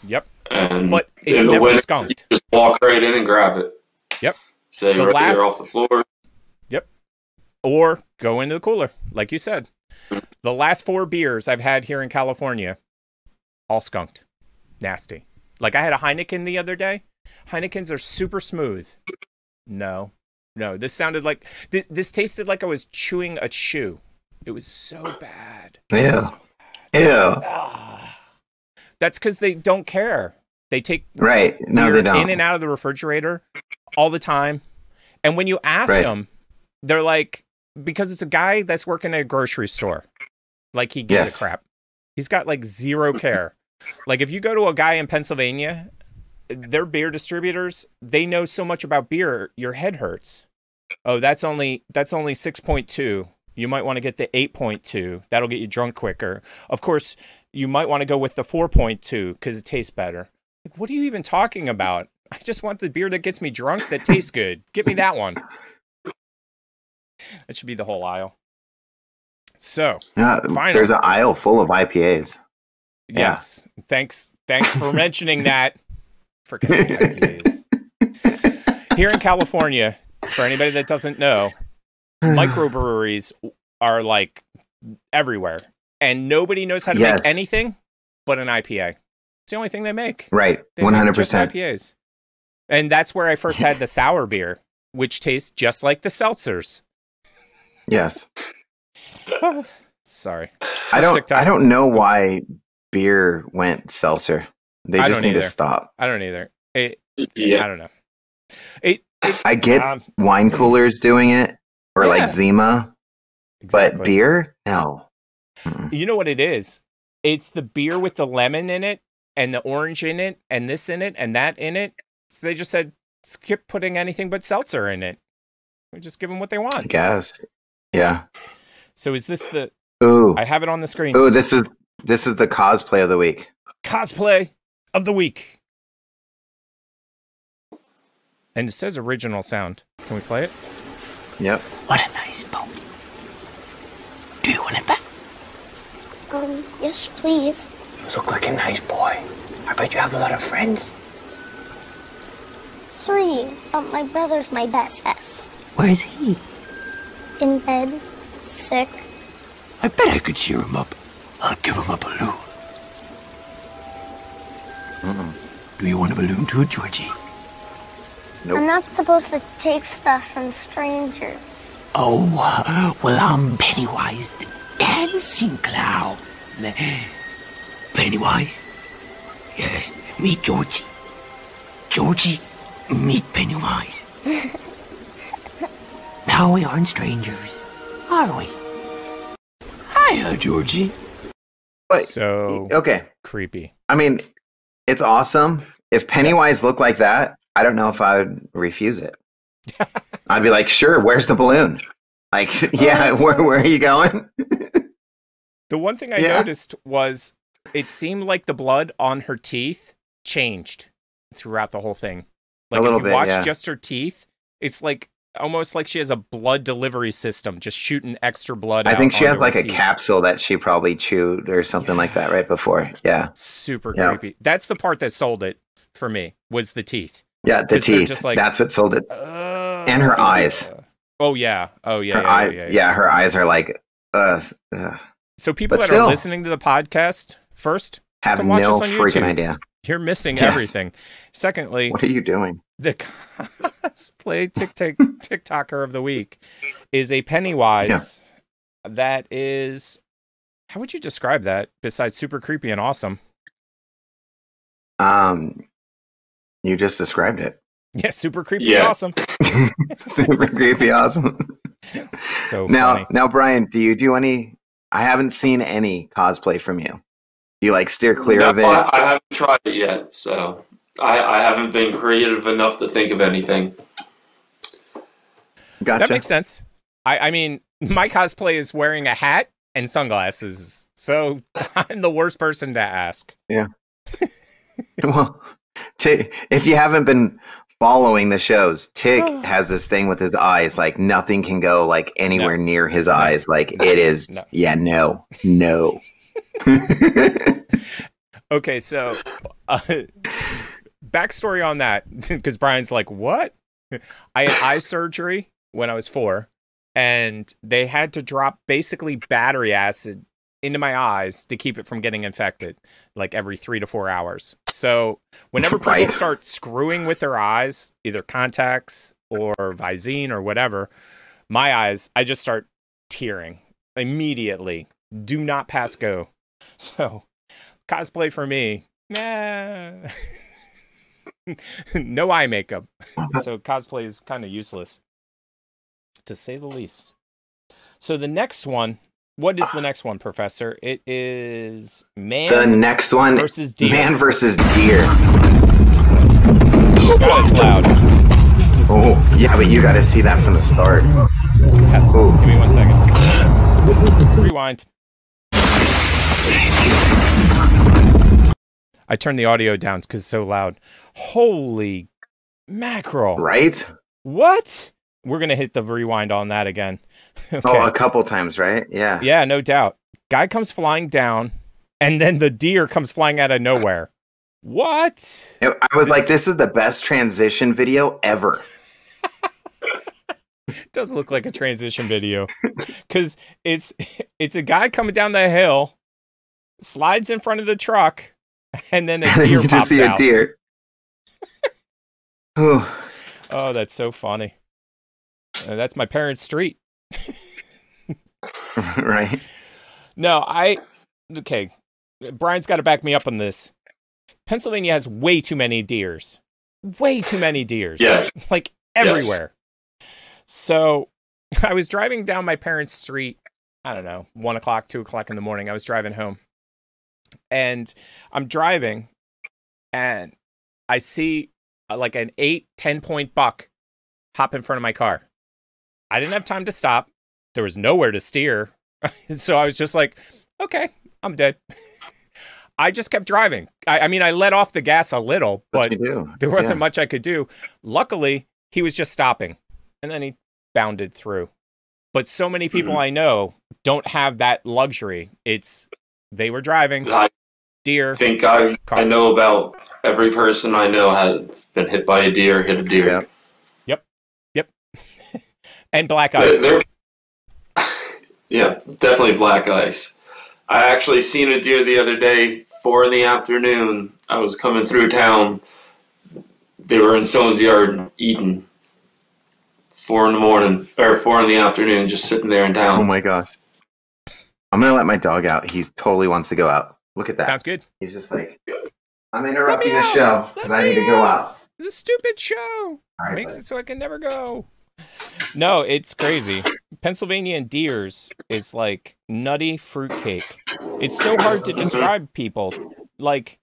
yep, And but it's in the never winter, skunked. you just walk right in and grab it. Yep. Say The right last- off the floor. Yep. Or go into the cooler, like you said. The last four beers I've had here in California, all skunked, nasty. Like I had a Heineken the other day. Heinekens are super smooth. No, no, this sounded like this. This tasted like I was chewing a chew. It was so bad. Ew. So- Ew. ah. That's because they don't care. They take Right. No, they don't. in and out of the refrigerator all the time. And when you ask Right. them, they're like, because it's a guy that's working at a grocery store. Like he gives Yes. a crap. He's got like zero care. like if you go to a guy in Pennsylvania, their beer distributors, they know so much about beer, your head hurts. Oh, that's only that's only 6.2. You might want to get the 8.2. That'll get you drunk quicker. Of course, you might want to go with the 4.2 cuz it tastes better. Like, what are you even talking about? I just want the beer that gets me drunk that tastes good. Get me that one. That should be the whole aisle. So, Yeah, Finally. there's an aisle full of IPAs. Yeah. yes. Thanks thanks for mentioning that. Freaking IPAs. Here in California, for anybody that doesn't know, microbreweries are like everywhere. And nobody knows how to Yes. make anything but an IPA. It's the only thing they make. Right, one hundred percent. IPAs. And that's where I first had the sour beer, which tastes just like the seltzers. Yes, Sorry. I don't. I don't know why beer went seltzer. They just don't need to stop. I don't either. It, I don't know. It, it I get um, wine coolers doing it, or Yeah. like Zima, but beer, no. Mm-mm. You know what it is? It's the beer with the lemon in it and the orange in it and this in it and that in it. So they just said skip putting anything but seltzer in it. We just give them what they I want. guess. Yeah. So is this the? Ooh. I have it on the screen. Ooh. This is this is the cosplay of the week. Cosplay of the week. And it says original sound. Can we play it? Yep. What a nice boat. Do you want it back? Um, yes, please. You look like a nice boy. I bet you have a lot of friends. Three, but my brother's my best S. Where's he? In bed, sick. I bet I could cheer him up. I'll give him a balloon. Mm-hmm. Do you want a balloon too, Georgie? Nope. I'm not supposed to take stuff from strangers. Oh, well, I'm Pennywise the dancing clown. Pennywise? Yes, meet Georgie. Georgie, meet Pennywise. now we aren't strangers, are we? Hiya, Georgie. But So okay. creepy. I mean, it's awesome. If Pennywise looked like that, I don't know if I would refuse it. I'd be like, sure, where's the balloon? Like, oh, yeah, where, where are you going? The one thing I Yeah. noticed was it seemed like the blood on her teeth changed throughout the whole thing. Like if you bit, watch yeah. just her teeth, it's like almost like she has a blood delivery system, just shooting extra blood. I think she had like a teeth. capsule that she probably chewed or something like that right before. Yeah. Super Yeah. creepy. That's the part that sold it for me was the teeth. Yeah, the teeth. just like- That's what sold it. Uh, And her eyes. Oh yeah. Oh yeah. her yeah, eye, yeah, yeah, yeah, yeah. her eyes are like, uh, uh So people But that still. are listening to the podcast, first, have no us on freaking YouTube. idea. You're missing Yes. everything. Secondly, What are you doing? the cosplay TikTok TikToker of the week is a Pennywise that is how would you describe that besides super creepy and awesome? Um, you just described it. Yeah, super creepy Yeah. awesome. Super creepy, awesome. So now, funny. now, Brian, do you do any? I haven't seen any cosplay from you. You like steer clear No, of it. I, I haven't tried it yet, so I, I haven't been creative enough to think of anything. Gotcha. That makes sense. I, I mean, my cosplay is wearing a hat and sunglasses, so I'm the worst person to ask. Yeah. well, Ti- if you haven't been following the shows, Tick has this thing with his eyes. Like nothing can go like anywhere near his eyes. Like it is. No. Yeah, no, no. Okay, so uh, backstory on that, because Brian's like, "What?" I had eye surgery when I was four, and they had to drop basically battery acid into my eyes to keep it from getting infected, like every three to four hours. So whenever people Right. start screwing with their eyes, either contacts or Visine or whatever, my eyes, I just start tearing immediately. Do not pass go. So cosplay for me, nah. no eye makeup. So cosplay is kind of useless, to say the least. So the next one, what is the ah. next one, Professor? It is man the next one, versus deer. man versus deer. God, it's loud. Oh, yeah, but you got to see that from the start. Yes. Ooh. Give me one second. Rewind. I turned the audio down because it's so loud. Holy mackerel! Right? What? We're gonna hit the rewind on that again. okay. Oh, a couple times, right? Yeah. Yeah, no doubt. Guy comes flying down, and then the deer comes flying out of nowhere. What? I was This- like, this is the best transition video ever. It does look like a transition video because it's it's a guy coming down the hill, slides in front of the truck, and then a deer you pops just see out. a deer. Whew. Oh, that's so funny. Uh, that's my parents' street. right? No, I okay. Brian's got to back me up on this. Pennsylvania has way too many deers. Way too many deers. Yes. Like Yes. everywhere. So I was driving down my parents' street, I don't know, one o'clock, two o'clock in the morning. I was driving home. And I'm driving and I see uh, like an eight, 10 point buck hop in front of my car. I didn't have time to stop. There was nowhere to steer. so I was just like, okay, I'm dead. I just kept driving. I, I mean, I let off the gas a little, but there wasn't Yeah. much I could do. Luckily, he was just stopping and then he bounded through. But so many people Mm-hmm. I know don't have that luxury. It's they were driving, I deer. think I I know about every person I know has been hit by a deer, hit a deer. Yeah. Yep. Yep. and black They're- ice. they're- yeah, definitely black ice. I actually seen a deer the other day, four in the afternoon. I was coming through town. They were in someone's yard eating. Four in the morning or four in the afternoon, just sitting there in town. Oh my gosh. I'm gonna let my dog out. He totally wants to go out. Look at that. Sounds good. He's just like, I'm interrupting the show because I need to go out. The stupid show right, makes buddy. it so I can never go. No, it's crazy. Pennsylvania and deers is like nutty fruitcake. It's so hard to describe people. Like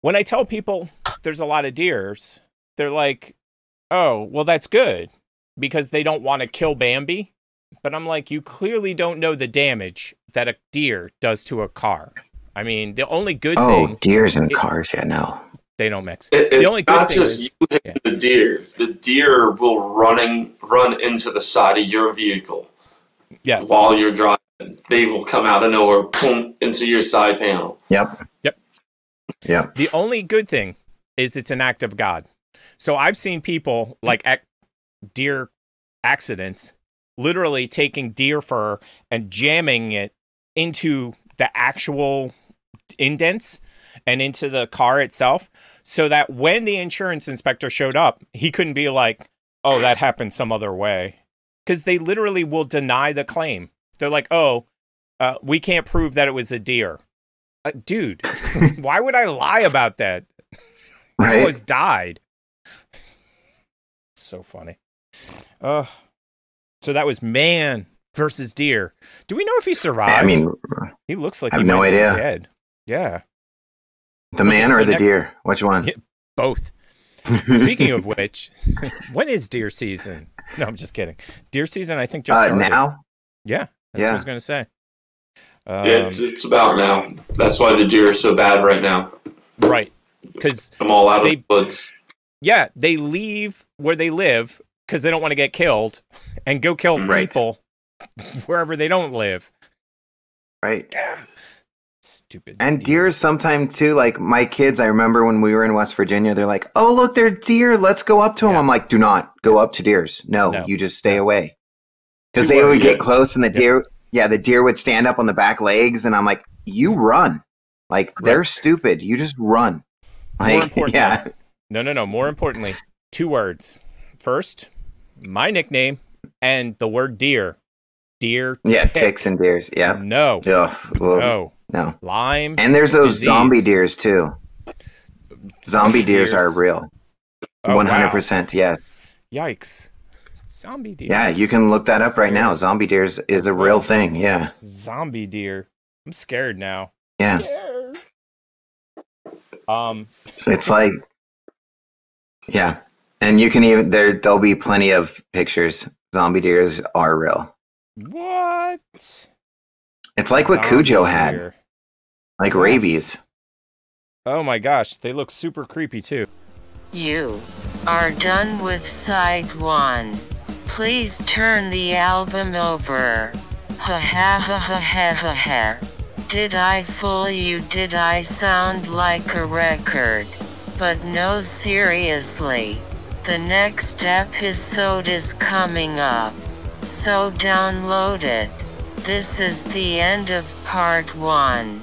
when I tell people there's a lot of deers, they're like, "Oh, well that's good because they don't want to kill Bambi." But I'm like, "You clearly don't know the damage that a deer does to a car." I mean, the only good Oh, thing deers and it- cars. Yeah, no. they don't mix. It, the only good not thing just is you hitting yeah. the deer. The deer will running run into the side of your vehicle yes. while you're driving. They will come out of nowhere, boom, into your side panel. Yep. Yep. Yep. The only good thing is it's an act of God. So I've seen people like at deer accidents literally taking deer fur and jamming it into the actual indents and into the car itself so that when the insurance inspector showed up, he couldn't be like, "Oh, that happened some other way." Cuz they literally will deny the claim. They're like, "Oh, uh, we can't prove that it was a deer." Uh, dude, why would I lie about that? It Right. was died. So funny. Uh, so that was man versus deer. Do we know if he survived? I mean, he looks like I he have no might be idea. dead. Yeah, the man so or the next- deer? Which one? Yeah, both. Speaking of which, when is deer season? No, I'm just kidding. Deer season, I think just uh, started. now. Yeah, that's what Yeah. I was going to say. Um, Yeah, it's, it's about now. That's why the deer are so bad right now. right, because I'm all out of They- the woods. yeah, they leave where they live because they don't want to get killed, and go kill mm, Right. people wherever they don't live. Right. Stupid. And deer sometimes too. Like my kids, I remember when we were in West Virginia, they're like, "Oh, look, they're deer. Let's go up to them." Yeah. I'm like, "Do not go up to deers. No, No. you just stay away." Because they would get close, and the deer, yeah, the deer would stand up on the back legs, and I'm like, "You run! Like they're stupid. You just run." More Like, importantly, yeah, No, no, no. More importantly, two words. First, my nickname and the word deer. Deer. yeah, tick. ticks and deers. Yeah, No. Ugh, well, No. no. Lyme. And there's those disease. zombie deers too. Zombie deers are real. One hundred percent. Yes. Yikes. Zombie deer. Yeah, you can look that up right now. Zombie deers is a real thing. Yeah. Zombie deer. I'm scared now. Yeah. Scared. Um. It's like, yeah, and you can even there. There'll be plenty of pictures. Zombie deers are real. What? It's like what Zombie Cujo had, like Yes. rabies. Oh my gosh, they look super creepy too. You are done with side one. Please turn the album over. Ha ha ha ha ha ha ha. Did I fool you? Did I sound like a record? But no, seriously. The next episode is coming up. So download it. This is the end of part one.